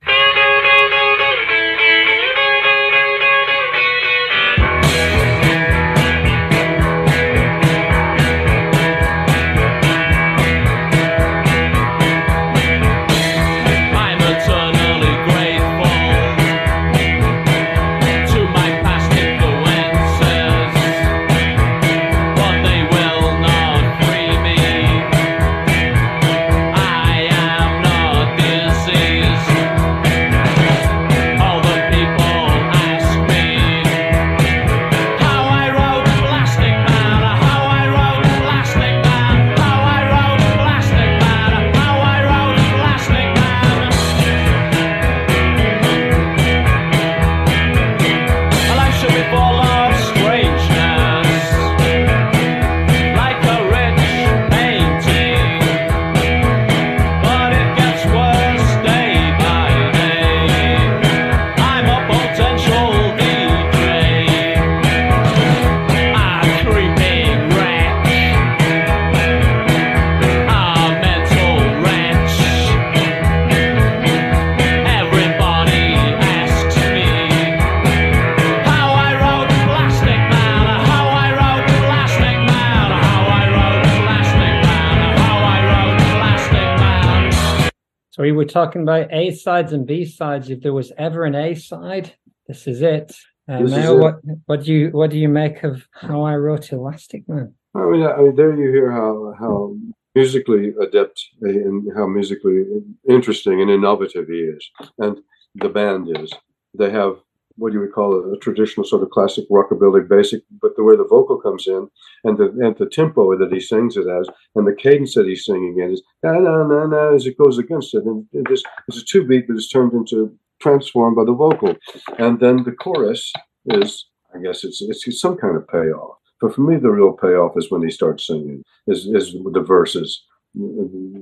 Talking about A sides and B sides. If there was ever an A side, this is it. Uh, This is now, it. what what do you what do you make of how I wrote Elastic Man? I mean, I mean, there you hear how how musically adept and how musically interesting and innovative he is, and the band is. They have what you would call a, a traditional sort of classic rockabilly basic, but the way the vocal comes in and the and the tempo that he sings it as, and the cadence that he's singing it is na na na na as it goes against it, and it just it's a two beat, but it's turned into transformed by the vocal, and then the chorus is, I guess it's it's some kind of payoff. But for me, the real payoff is when he starts singing. Is is the verses.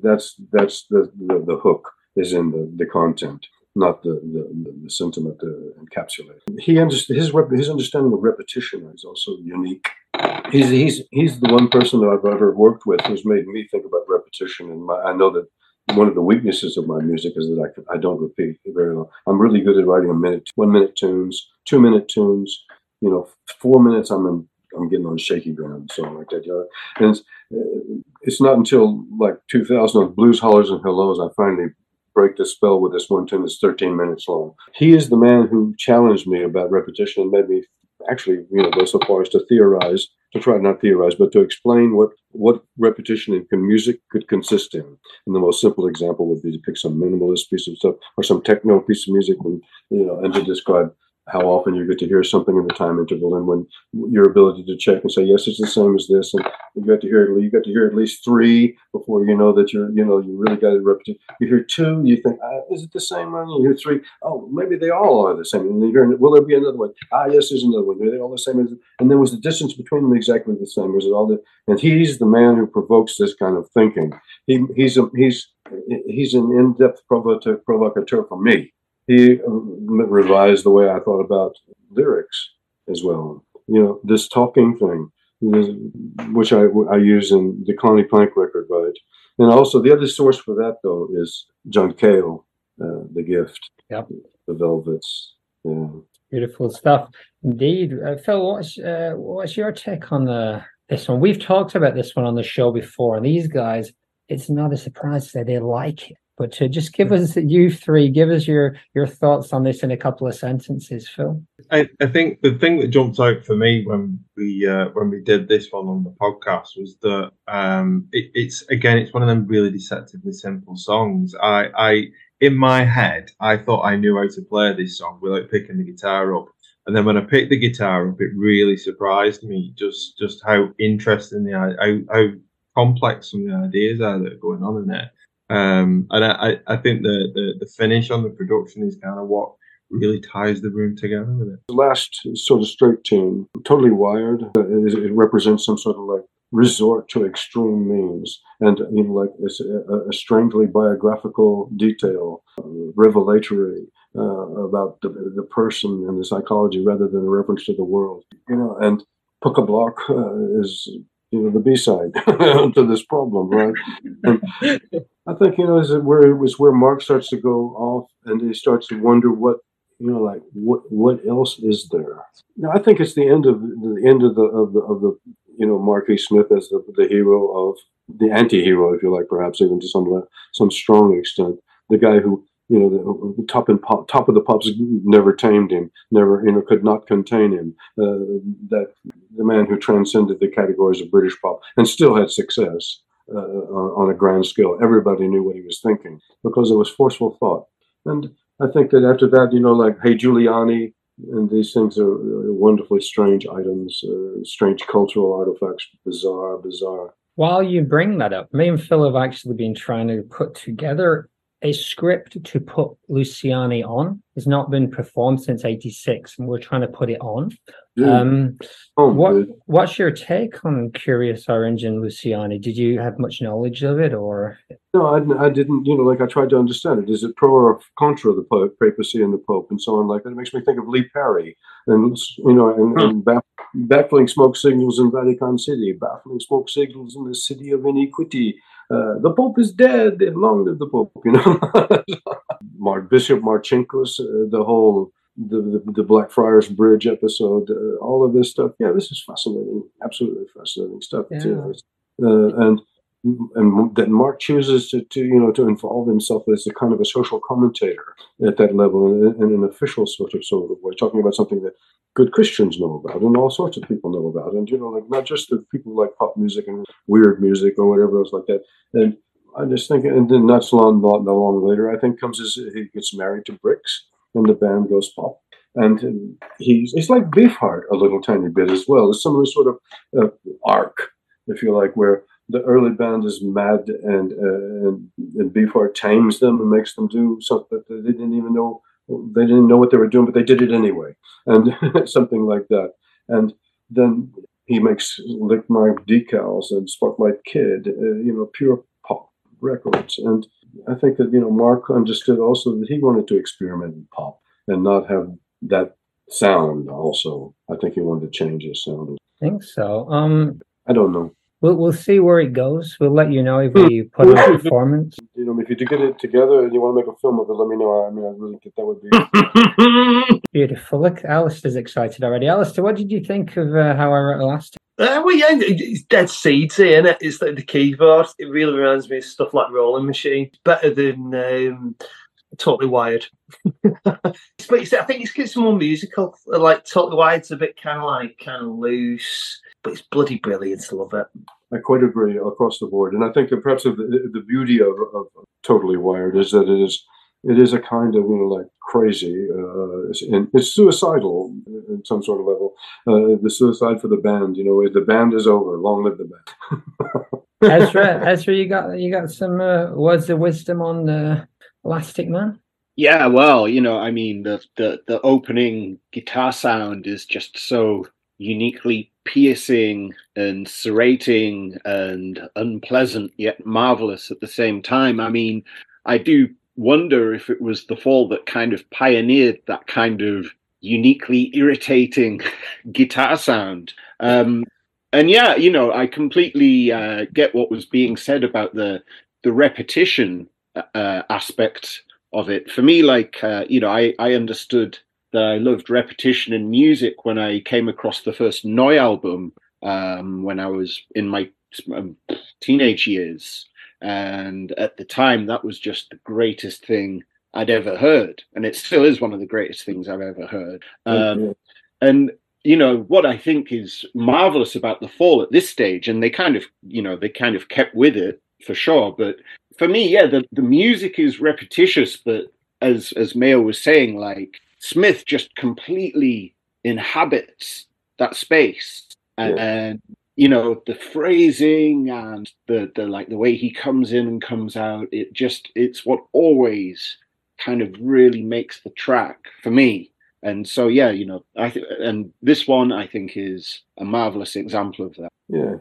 That's that's the the, the hook is in the, the content, not the the, the sentiment uh, encapsulated. He his his understanding of repetition is also unique. He's he's he's the one person that I've ever worked with who's made me think about repetition. And my, I know that one of the weaknesses of my music is that I can, I don't repeat very long. I'm really good at writing a minute, one minute tunes, two minute tunes, you know, four minutes I'm in, I'm getting on shaky ground, so like that. You know? And it's, it's not until like 2000 on Blues Hollers and Hellos I finally break the spell with this one tune that's 13 minutes long. He is the man who challenged me about repetition and made me actually, you know, go so far as to theorize, to try not theorize, but to explain what what repetition in music could consist in. And the most simple example would be to pick some minimalist piece of stuff or some techno piece of music, and you know, and to describe how often you get to hear something in the time interval and when your ability to check and say yes it's the same as this and you got to hear you got to hear at least three before you know that you're you know you really got to repetition you hear two you think ah, is it the same one? You hear three oh maybe they all are the same and you will there be another one? Ah yes there's another one. Are they all the same and then was the distance between them exactly the same? Was it all the and he's the man who provokes this kind of thinking. He he's a he's he's an in-depth provocateur for me he revised the way I thought about lyrics as well. You know, this talking thing, which I, I use in the Conny Plank record, right? And also the other source for that though is John Cale, uh, The Gift, yep. The Velvets. Yeah. Beautiful stuff, indeed. Uh, Phil, what's uh, what's your take on the this one? We've talked about this one on the show before, and these guys, it's not a surprise that they like it. But to just give us you three, give us your your thoughts on this in a couple of sentences, Phil. I, I think the thing that jumped out for me when we uh, when we did this one on the podcast was that um, it, it's again it's one of them really deceptively simple songs. I I in my head I thought I knew how to play this song without picking the guitar up. And then when I picked the guitar up, it really surprised me just just how interesting the how, how complex some of the ideas are that are going on in there. Um, and I, I think the, the, the finish on the production is kind of what really ties the room together with it. The last sort of straight tune, totally wired, it, it represents some sort of like resort to extreme means. And you know like it's a, a strangely biographical detail uh, revelatory uh, about the, the person and the psychology rather than a reference to the world. You know and Putta Block uh, is you know the b-side (laughs) to this problem right? I think you know is where it was where mark starts to go off and he starts to wonder what you know like what what else is there? Now i think it's the end of the end of the of the, of the you know mark e. Smith as the, the hero of the anti-hero if you like perhaps even to some some strong extent. The guy who you know, the top and pop, top of the pops never tamed him, never, you know, could not contain him. Uh, that the man who transcended the categories of British pop and still had success uh, on a grand scale. Everybody knew what he was thinking because it was forceful thought. And I think that after that, you know, like Hey Luciani, and these things are wonderfully strange items, uh, strange cultural artifacts, bizarre, bizarre. While you bring that up, me and Phil have actually been trying to put together a script to put Luciani on has not been performed since 86 and we're trying to put it on. Yeah. Um, Oh, what good. what's your take on Kurious Oranj and Luciani? Did you have much knowledge of it or No, I, I didn't, you know, like I tried to understand it. Is it pro or contra the Pope, papacy and the Pope and so on like that? It makes me think of Lee Perry and, you know, and, and baff- baffling smoke signals in Vatican City, baffling smoke signals in the city of iniquity. Uh, the Pope is dead. Long live the Pope, you know. (laughs) Mar- Bishop Marcinkus, uh, the whole the, the the Blackfriars Bridge episode, uh, all of this stuff. Yeah, this is fascinating, absolutely fascinating stuff. Yeah. too. Uh, and and that Mark chooses to, to you know to involve himself as a kind of a social commentator at that level in, an official sort of sort of way, talking about something that good Christians know about and all sorts of people know about, and you know like not just the people who like pop music and weird music or whatever else like that. And I just think, and then not so long, not long later, I think comes as he gets married to Brix, and the band goes pop. And he's it's like Beefheart a little tiny bit as well. It's similar sort of uh, arc, if you like, where the early band is mad and uh, and, and Beefheart tames them and makes them do something that they didn't even know they didn't know what they were doing, but they did it anyway, and (laughs) something like that. And then he makes Lick My Decals and Spotlight Kid, uh, you know, pure pop records. And I think that you know Mark understood also that he wanted to experiment in pop and not have that sound. Also, I think he wanted to change his sound. I think so. Um I don't know. We'll we'll see where it goes. We'll let you know if we put on a performance. you know, if you do get it together and you want to make a film of it, let me know. I mean, I really think that would be. (laughs) Beautiful. Look, Alistair's excited already. Alistair, what did you think of uh, how I wrote Elastic? Uh, well, yeah, it's dead seedy, isn't it? It's like the keyboard. It really reminds me of stuff like Rolling Machine. Better than um, Totally Wired. (laughs) but it's, I think it's it's more musical. Like Totally Wired's a bit kind of like kind of loose, but it's bloody brilliant. I love it. I quite agree across the board, and I think that perhaps the, the beauty of, of Totally Wired is that it is it is a kind of you know like crazy, uh, and it's suicidal in some sort of level. Uh, the suicide for the band, you know, the band is over. Long live the band. (laughs) Ezra, Ezra, you got you got some uh, words of wisdom on the Elastic Man? Yeah, well, you know, I mean, the the the opening guitar sound is just so uniquely piercing and serrating and unpleasant yet marvelous at the same time. I mean, I do wonder if it was the fall that kind of pioneered that kind of uniquely irritating (laughs) guitar sound. Um, and yeah, you know, I completely uh, get what was being said about the the repetition uh, aspect of it. For me, like uh, you know, I I understood I loved repetition in music when I came across the first Neu! album um, when I was in my um, teenage years, and at the time that was just the greatest thing I'd ever heard, and it still is one of the greatest things I've ever heard. Um, and you know what I think is marvelous about the fall at this stage, and they kind of you know they kind of kept with it for sure. But for me, yeah, the the music is repetitious, but as as Mayo was saying, like Smith just completely inhabits that space, and, and you know the phrasing and the the like the way he comes in and comes out. It just it's what always kind of really makes the track for me. And so, yeah, you know, I th- and this one I think is a marvelous example of that. Yeah.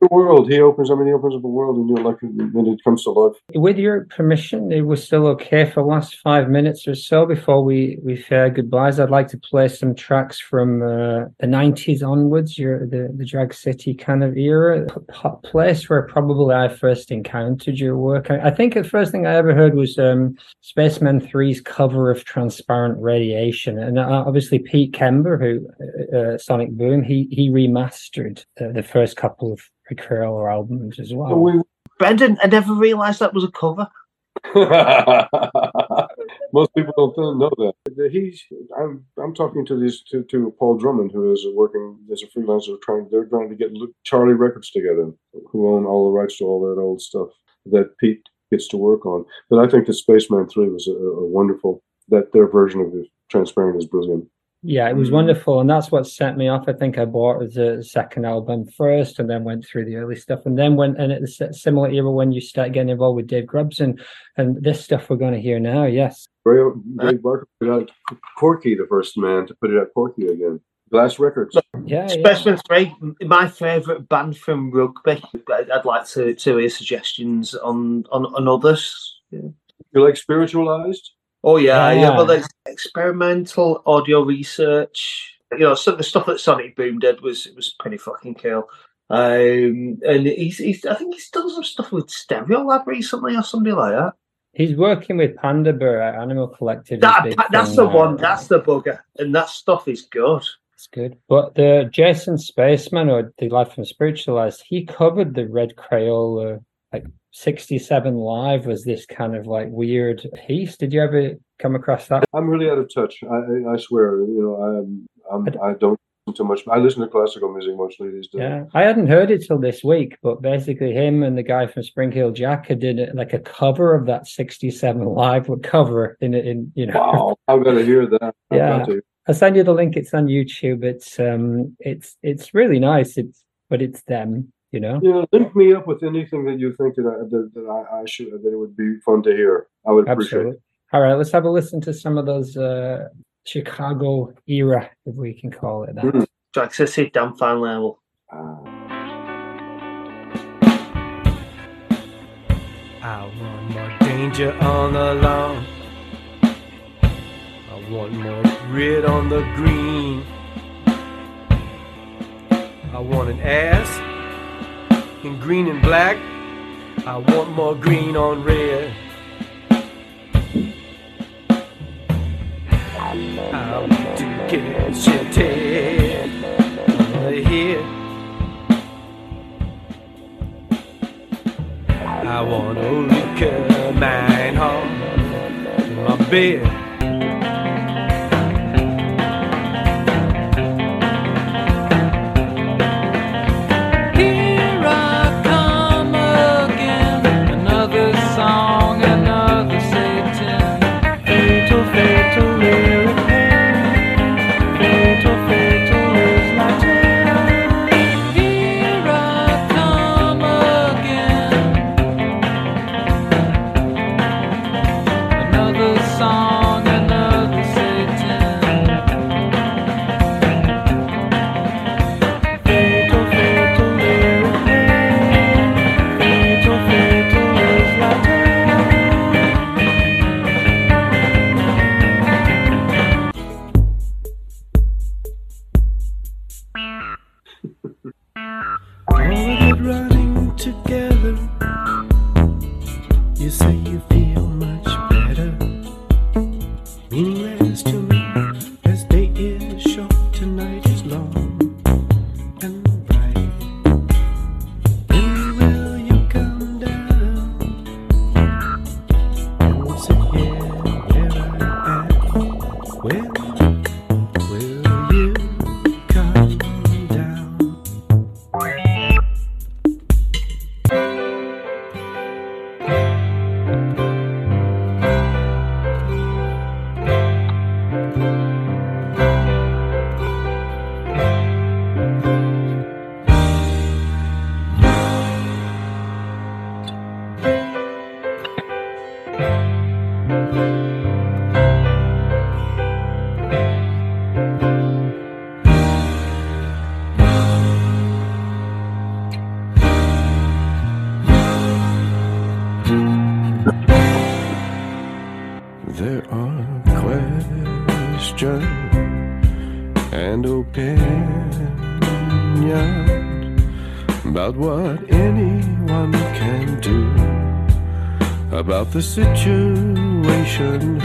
The world. He opens. I mean, he opens up a world, and you're like, then it comes to life. With your permission, it was still okay for the last five minutes or so before we we say goodbyes. I'd like to play some tracks from uh, the nineties onwards, your the the Drag City kind of era, p- place where probably I first encountered your work. I, I think the first thing I ever heard was um, Spacemen 3's cover of Transparent Radiation, and uh, obviously Pete Kember, who uh, Sonic Boom, he he remastered uh, the first couple of Red Krayola albums as well. We, Brendan, I never realised that was a cover. (laughs) Most people don't know that. He's. I'm. I'm talking to these to, to Paul Drummond, who is working as a freelancer. Trying. They're trying to get Lu- Charly Records together, who own all the rights to all that old stuff that Pete gets to work on. But I think the Spacemen Three was a, a wonderful. That their version of the Transparent is brilliant. Yeah, it was hmm. wonderful, and that's what set me off. I think I bought the second album first, and then went through the early stuff, and then went and at the similar era when you start getting involved with Dave Grubbs and and this stuff we're going to hear now. Yes, Ray, Ray Barker Corky, the first man to put it out Corky again. Glass Records. yeah, yeah. Spacemen Three, my favourite band from rugby. I'd I'd like to, to hear suggestions on on, on others. Yeah. You like spiritualized? Oh yeah, yeah. Yeah. Well, there's experimental audio research. You know, so the stuff that Sonic Boom did was was pretty fucking cool. Um, and he's, he's I think he's done some stuff with Stereolab recently or something like that. He's working with Panda Bear at Animal Collective. That that's the now. one. That's the bugger, and that stuff is good. It's good. But the Jason Spaceman or the lad from Spiritualized, he covered the Red Krayola like 67 live was this kind of like weird piece. Did you ever come across that? I'm really out of touch. I, I, swear. You know, I'm, I'm I don't listen to much. I listen to classical music mostly these days. Yeah, I hadn't heard it till this week, but basically him and the guy from Spring Heel Jack had did like a cover of that 67 live cover in in you know Wow, I've got to hear that. I've Yeah. I'll send you the link. It's on YouTube. It's um, it's it's really nice. It's but it's them, you know. Yeah, link me up with anything that you think that I, that, that I, I should that it would be fun to hear. I would appreciate Absolutely. All right, let's have a listen to some of those uh, Chicago era, if we can call it that. Mm. Drag City, damn fine level. Uh, I want more danger on the lawn. I want more grit on the green. I want an ass in green and black. I want more green on red. I want to get shitted here. I want to liquor mine home in my bed. the situation.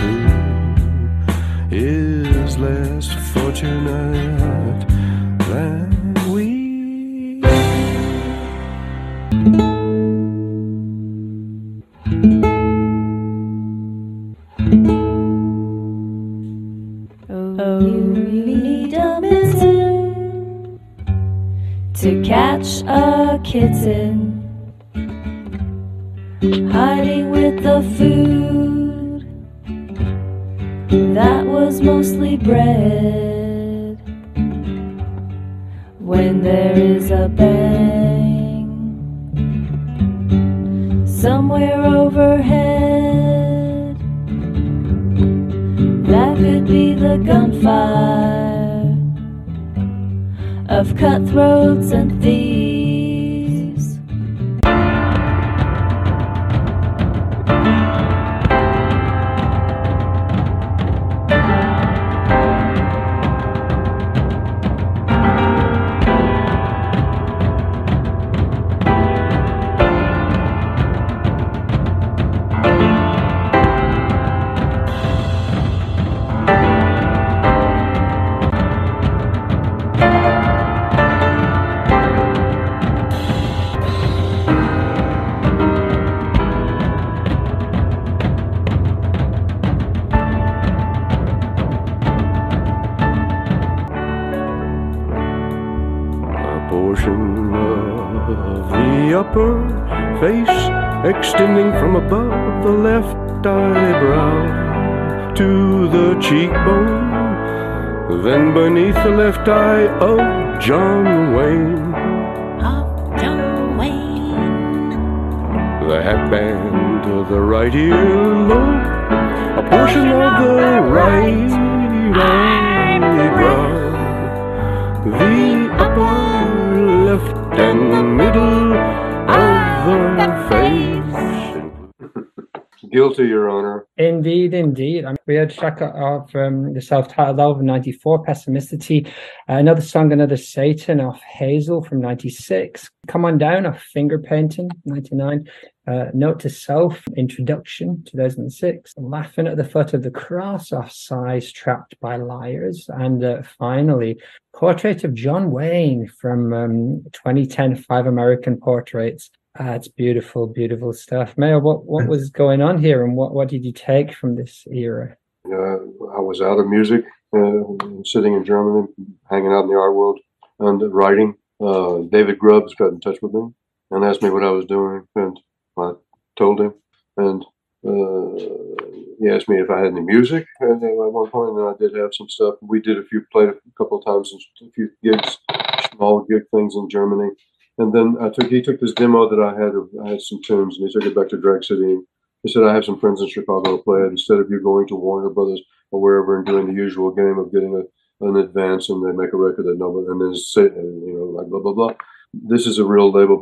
Indeed. I mean, we had track of um, the self-titled album '94, "Pessimisticity." Uh, another song, "Another Satan" off Hazel from '96. "Come On Down" off Finger Painting '99. Uh, Note to Self, Introduction 2006. Laughing at the Foot of the Cross off Sighs Trapped by Liars. And uh, finally, Portrait of John Wayne from um, 2010, Five American Portraits. Uh, it's beautiful, beautiful stuff. Mayo, what, what (laughs) was going on here and what, what did you take from this era? Uh, I was out of music, uh, sitting in Germany, hanging out in the art world and writing. Uh, David Grubbs got in touch with me and asked me what I was doing, and I told him. And uh, he asked me if I had any music, and at one point, I did have some stuff. We did a few, played a couple of times, a few gigs, small gig things in Germany. And then I took he took this demo that I had of I had some tunes and he took it back to Drag City he said I have some friends in Chicago who play it instead of you going to Warner Brothers or wherever and doing the usual game of getting a, an advance and they make a record that nobody and then say uh, you know like blah blah blah. This is a real label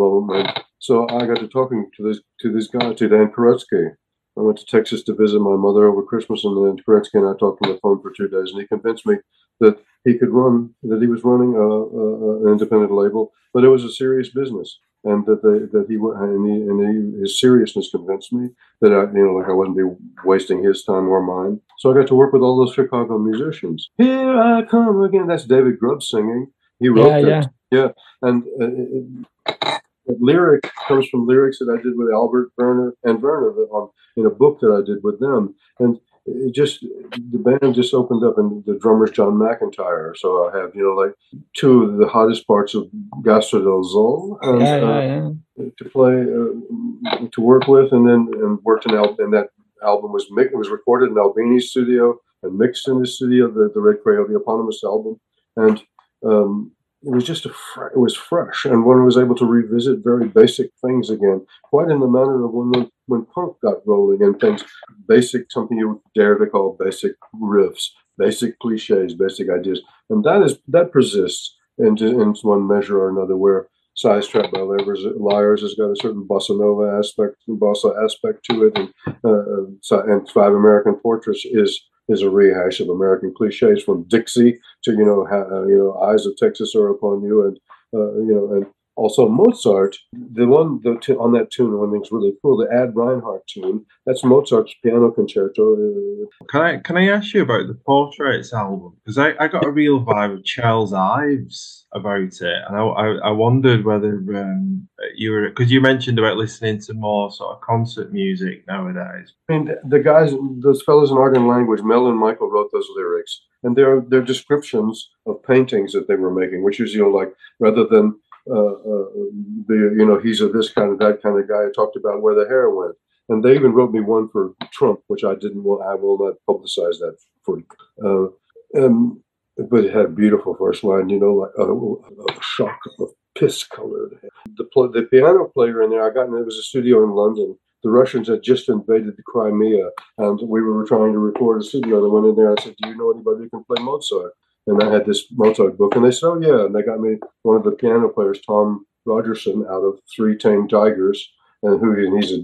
so I got to talking to this to this guy to Dan Koretsky. I went to Texas to visit my mother over Christmas and then Koretsky and I talked on the phone for two days and he convinced me that he could run that he was running a, a, an independent label, but it was a serious business, and that they that he and, he, and he, his seriousness convinced me that I you know like I wouldn't be wasting his time or mine. So I got to work with all those Chicago musicians. Here I come again. That's David Grubb singing. He wrote Yeah, that. Yeah, and uh, it, the lyric comes from lyrics that I did with Albert Werner and Werner on, in a book that I did with them, and it just the band just opened up, and the drummer's John McEntire. So I have you know like two of the hottest parts of Gastro del Sol and, Yeah, uh, yeah, yeah. to play uh, to work with, and then and worked in Al- and that album was mi- it was recorded in Albini's studio and mixed in his studio, the the Red Crayon, the eponymous album, and um, it was just a fr- it was fresh, and one was able to revisit very basic things again, quite in the manner of when when punk got rolling and things basic something you would dare to call basic riffs, basic cliches, basic ideas, and that is that persists into in one measure or another where. Sighs Trap by Liars, Liars has got a certain bossa nova aspect, bossa aspect to it, and, uh, and Five American Portraits is is a rehash of American cliches from Dixie to you know ha, uh, you know Eyes of Texas are upon you, and uh, you know and also Mozart. The one the t- on that tune, one thing's really cool. The Ad Reinhardt tune. That's Mozart's piano concerto. Uh, Can I can I ask you about the Portraits album? Because I, I got a real vibe of Charles Ives about it, and I I, I wondered whether um, you were because you mentioned about listening to more sort of concert music nowadays. I mean, the- guys, those fellows in art and language, Mel and Michael wrote those lyrics, and they're they're descriptions of paintings that they were making, which is you know like rather than the you know he's a this kind of that kind of guy. I talked about where the hair went, and they even wrote me one for Trump, which I didn't want. I will not publicize that for. Uh, um, but it had a beautiful first line, you know, like a, a shock of piss colored. The pl- the piano player in there, I got in. It was a studio in London. The Russians had just invaded the Crimea, and we were trying to record a studio. And I went in there. I said, "Do you know anybody who can play Mozart?" And I had this Mozart book, and they said, "Oh yeah." And they got me one of the piano players, Tom Rogerson, out of Three Trapped Tigers, and who and he's a,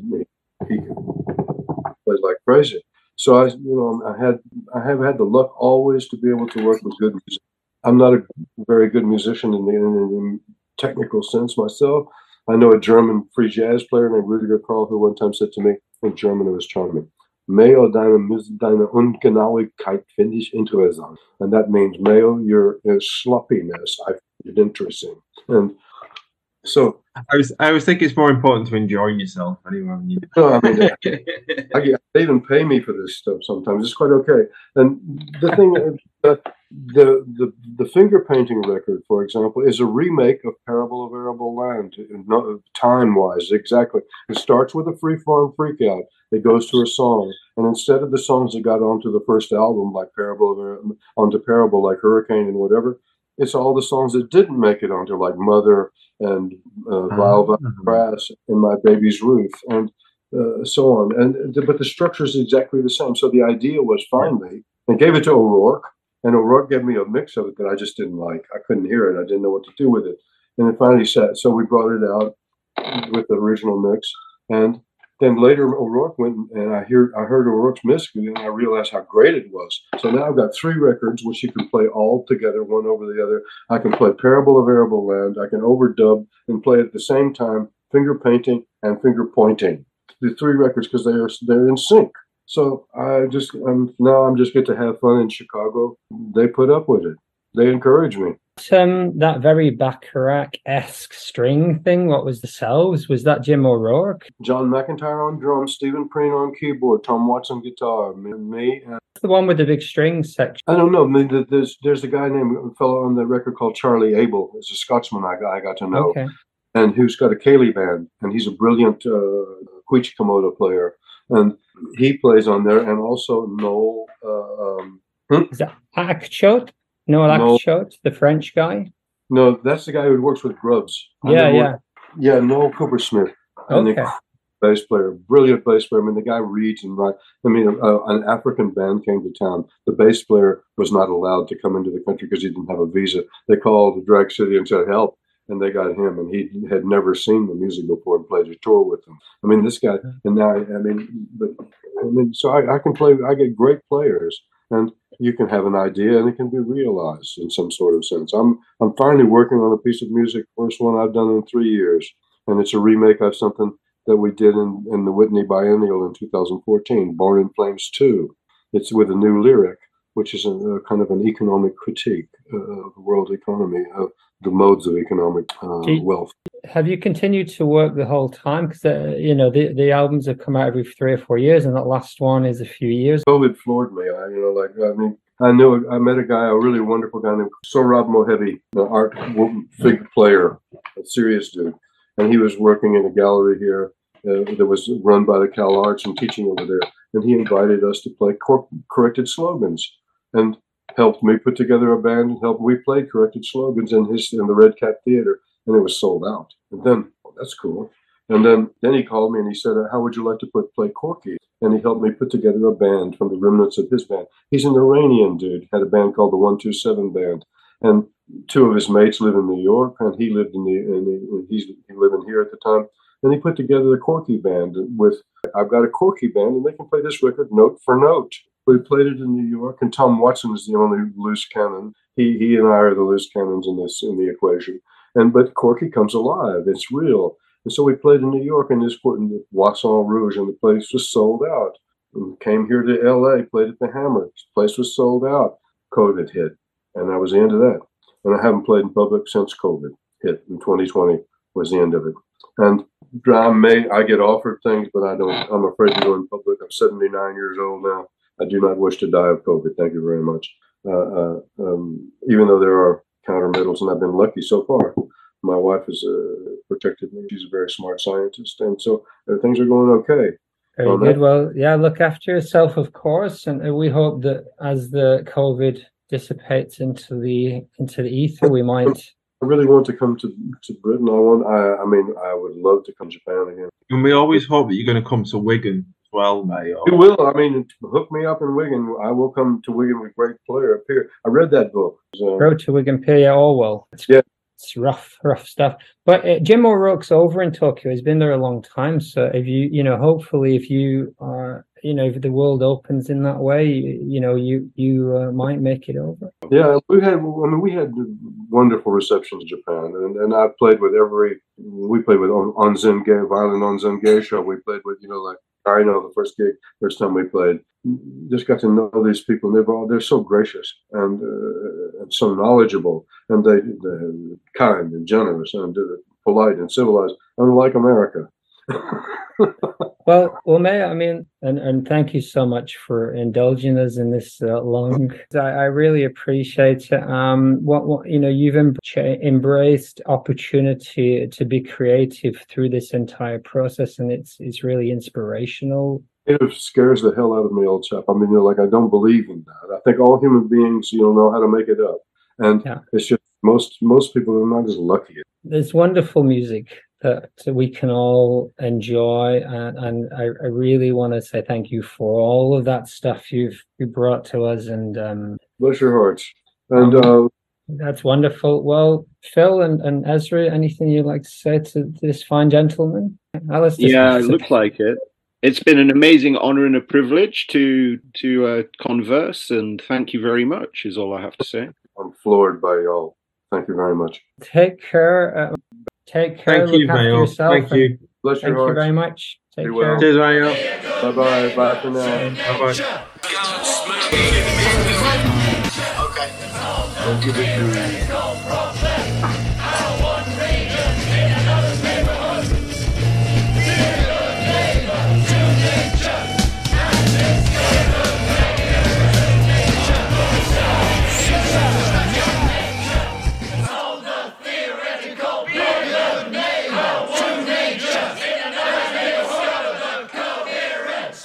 he plays like crazy. So I, you know, I had I have had the luck always to be able to work with good music. I'm not a very good musician in the, in the technical sense myself. I know a German free jazz player named Rüdiger Carl who one time said to me in German, it was charming. Mayo deine, deine Ungenauigkeit finde ich interessant. And that means, Mayo, your, sloppiness, I find it interesting. And so, I was I was thinking it's more important to enjoy yourself anyway. You... no, I mean, (laughs) I, get- they even pay me for this stuff sometimes. It's quite okay. And the thing, uh, the the the finger painting record, for example, is a remake of Parable of Arable Land, time wise, exactly. It starts with a free form freak out. It goes to a song, and instead of the songs that got onto the first album, like Parable of onto Parable, like Hurricane and whatever, it's all the songs that didn't make it onto, like Mother and uh, Vile Vile Grass and My Baby's Roof, and uh, so on. And but the structure is exactly the same. So the idea was finally, and gave it to O'Rourke, and O'Rourke gave me a mix of it that I just didn't like. I couldn't hear it. I didn't know what to do with it. And it finally sat. So we brought it out with the original mix, and then later O'Rourke went and I hear I heard O'Rourke's music and I realized how great it was. So now I've got three records which you can play all together, one over the other. I can play Parable of Arable Land. I can overdub and play at the same time finger painting and finger pointing. The three records because they are they're in sync. So I just um, now I'm just get to have fun in Chicago. They put up with it. They encourage me. Um, that very Bacharach esque string thing. What was the selves? Was that Jim O'Rourke? John McEntire on drums, Stephen Prina on keyboard, Tom Watson guitar, me, me and The one with the big string section. I don't know. I mean, there's there's a guy named a fellow on the record called Charlie Abel. He's a Scotsman I got, I got to know, Okay. and who's got a ceilidh band, and he's a brilliant uh, Koichi Komodo player, and he plays on there, and also Noel. Uh, um, Is that Akchoté? No, No. Akchoté, the French guy. no, that's the guy who works with Grubbs. Yeah, yeah. what- yeah. Noel Kupersmith, Okay. bass player, brilliant bass player. I mean, the guy reads and writes. I mean, uh, an African band came to town. The bass player was not allowed to come into the country because he didn't have a visa. They called the Drag City and said, "Help!" And they got him, and he had never seen the music before and played a tour with them. I mean, this guy, and now, I mean, but I mean, so I, I can play. I get great players, and you can have an idea, and it can be realized in some sort of sense. I'm I'm finally working on a piece of music, first one I've done in three years, and it's a remake of something that we did in, in the Whitney Biennial in 2014, Born in Flames 2. It's with a new lyric, which is a, a kind of an economic critique uh, of the world economy, of the modes of economic uh, you- wealth. Have you continued to work the whole time? Because uh, you know the the albums have come out every three or four years, and that last one is a few years. COVID floored me. I, you know, like I mean, I knew I met a guy, a really wonderful guy named Sohrab Mohebbi, an art fig player, a serious dude, and he was working in a gallery here uh, that was run by the CalArts and teaching over there, and he invited us to play cor- corrected slogans, and helped me put together a band and helped we play corrected slogans in his in the Red Cat Theater, and it was sold out. And then oh, that's cool. And then then he called me and he said, "How would you like to put play Corky?" And he helped me put together a band from the remnants of his band. He's an Iranian dude, had a band called the One Two Seven Band, and two of his mates live in New York, and he lived in the and he, he's he living here at the time. And he put together the Corky band with I've got a Corky band, and they can play this record note for note. We played it in New York, and Tom Watson is the only loose cannon. He he and I are the loose cannons in this in the equation. And but Corky comes alive. It's real. And so we played in New York in this court in the Rouge, and the place was sold out. And came here to LA, played at the Hammer. The place was sold out. COVID hit, and that was the end of that. And I haven't played in public since COVID hit in 2020 was the end of it. And I may I get offered things, but I don't. I'm afraid to go in public. I'm 79 years old now. I do not wish to die of COVID. Thank you very much. Uh, uh, um, even though there are countermeasures, and I've been lucky so far. My wife has uh, protected me. She's a very smart scientist, and so uh, things are going okay. Very Well, good. that- Well, yeah, look after yourself, of course, and uh, we hope that as the COVID dissipates into the into the ether, we might. (laughs) I really want to come to, to Britain. I want. I, I mean, I would love to come to Japan again. And we always hope that you're going to come to Wigan as well, Mayo. You will. I mean, hook me up in Wigan. I will come to Wigan with great player up here. I read that book. So, Road to Wigan Pier, yeah, Orwell. It's, Yeah. it's rough, rough stuff. But uh, Jim O'Rourke's over in Tokyo. He's been there a long time. So if you, you know, hopefully, if you are, you know, if the world opens in that way, you, you know, you you uh, might make it over. yeah, we had. I mean, we had wonderful receptions in Japan, and, and I played with every. We played with on Onzen Gay, Violin Onzen Gay show. We played with you know like I know the first gig, first time we played. Just got to know these people, and they're all they're so gracious and, uh, and so knowledgeable, and they they're kind and generous and uh, polite and civilized, unlike America. Well, well, May I mean, and, and thank you so much for indulging us in this uh, long. (laughs) I, I really appreciate it. Um, what, what you know, you've em- embraced opportunity to be creative through this entire process, and it's it's really inspirational. It scares the hell out of me, old chap. I mean, you know, like I don't believe in that. I think all human beings, you know, know how to make it up, and Yeah. it's just most most people are not as lucky. There's wonderful music that we can all enjoy, and, and I, I really want to say thank you for all of that stuff you've you brought to us, and um, Bless your hearts. And uh, That's wonderful. Well, Phil and, and Ezra, anything you'd like to say to this fine gentleman? Alice, Yeah, it looks like it. It's been an amazing honor and a privilege to to uh, converse, and thank you very much. Is all I have to say. I'm floored by y'all. Thank you very much. Take care. Uh, take care. Thank look you, after Mayo. yourself. Thank you. Bless Thank your you very much. Take Be care. well. Cheers, Mayo. Bye bye. Bye for now. Bye bye. Don't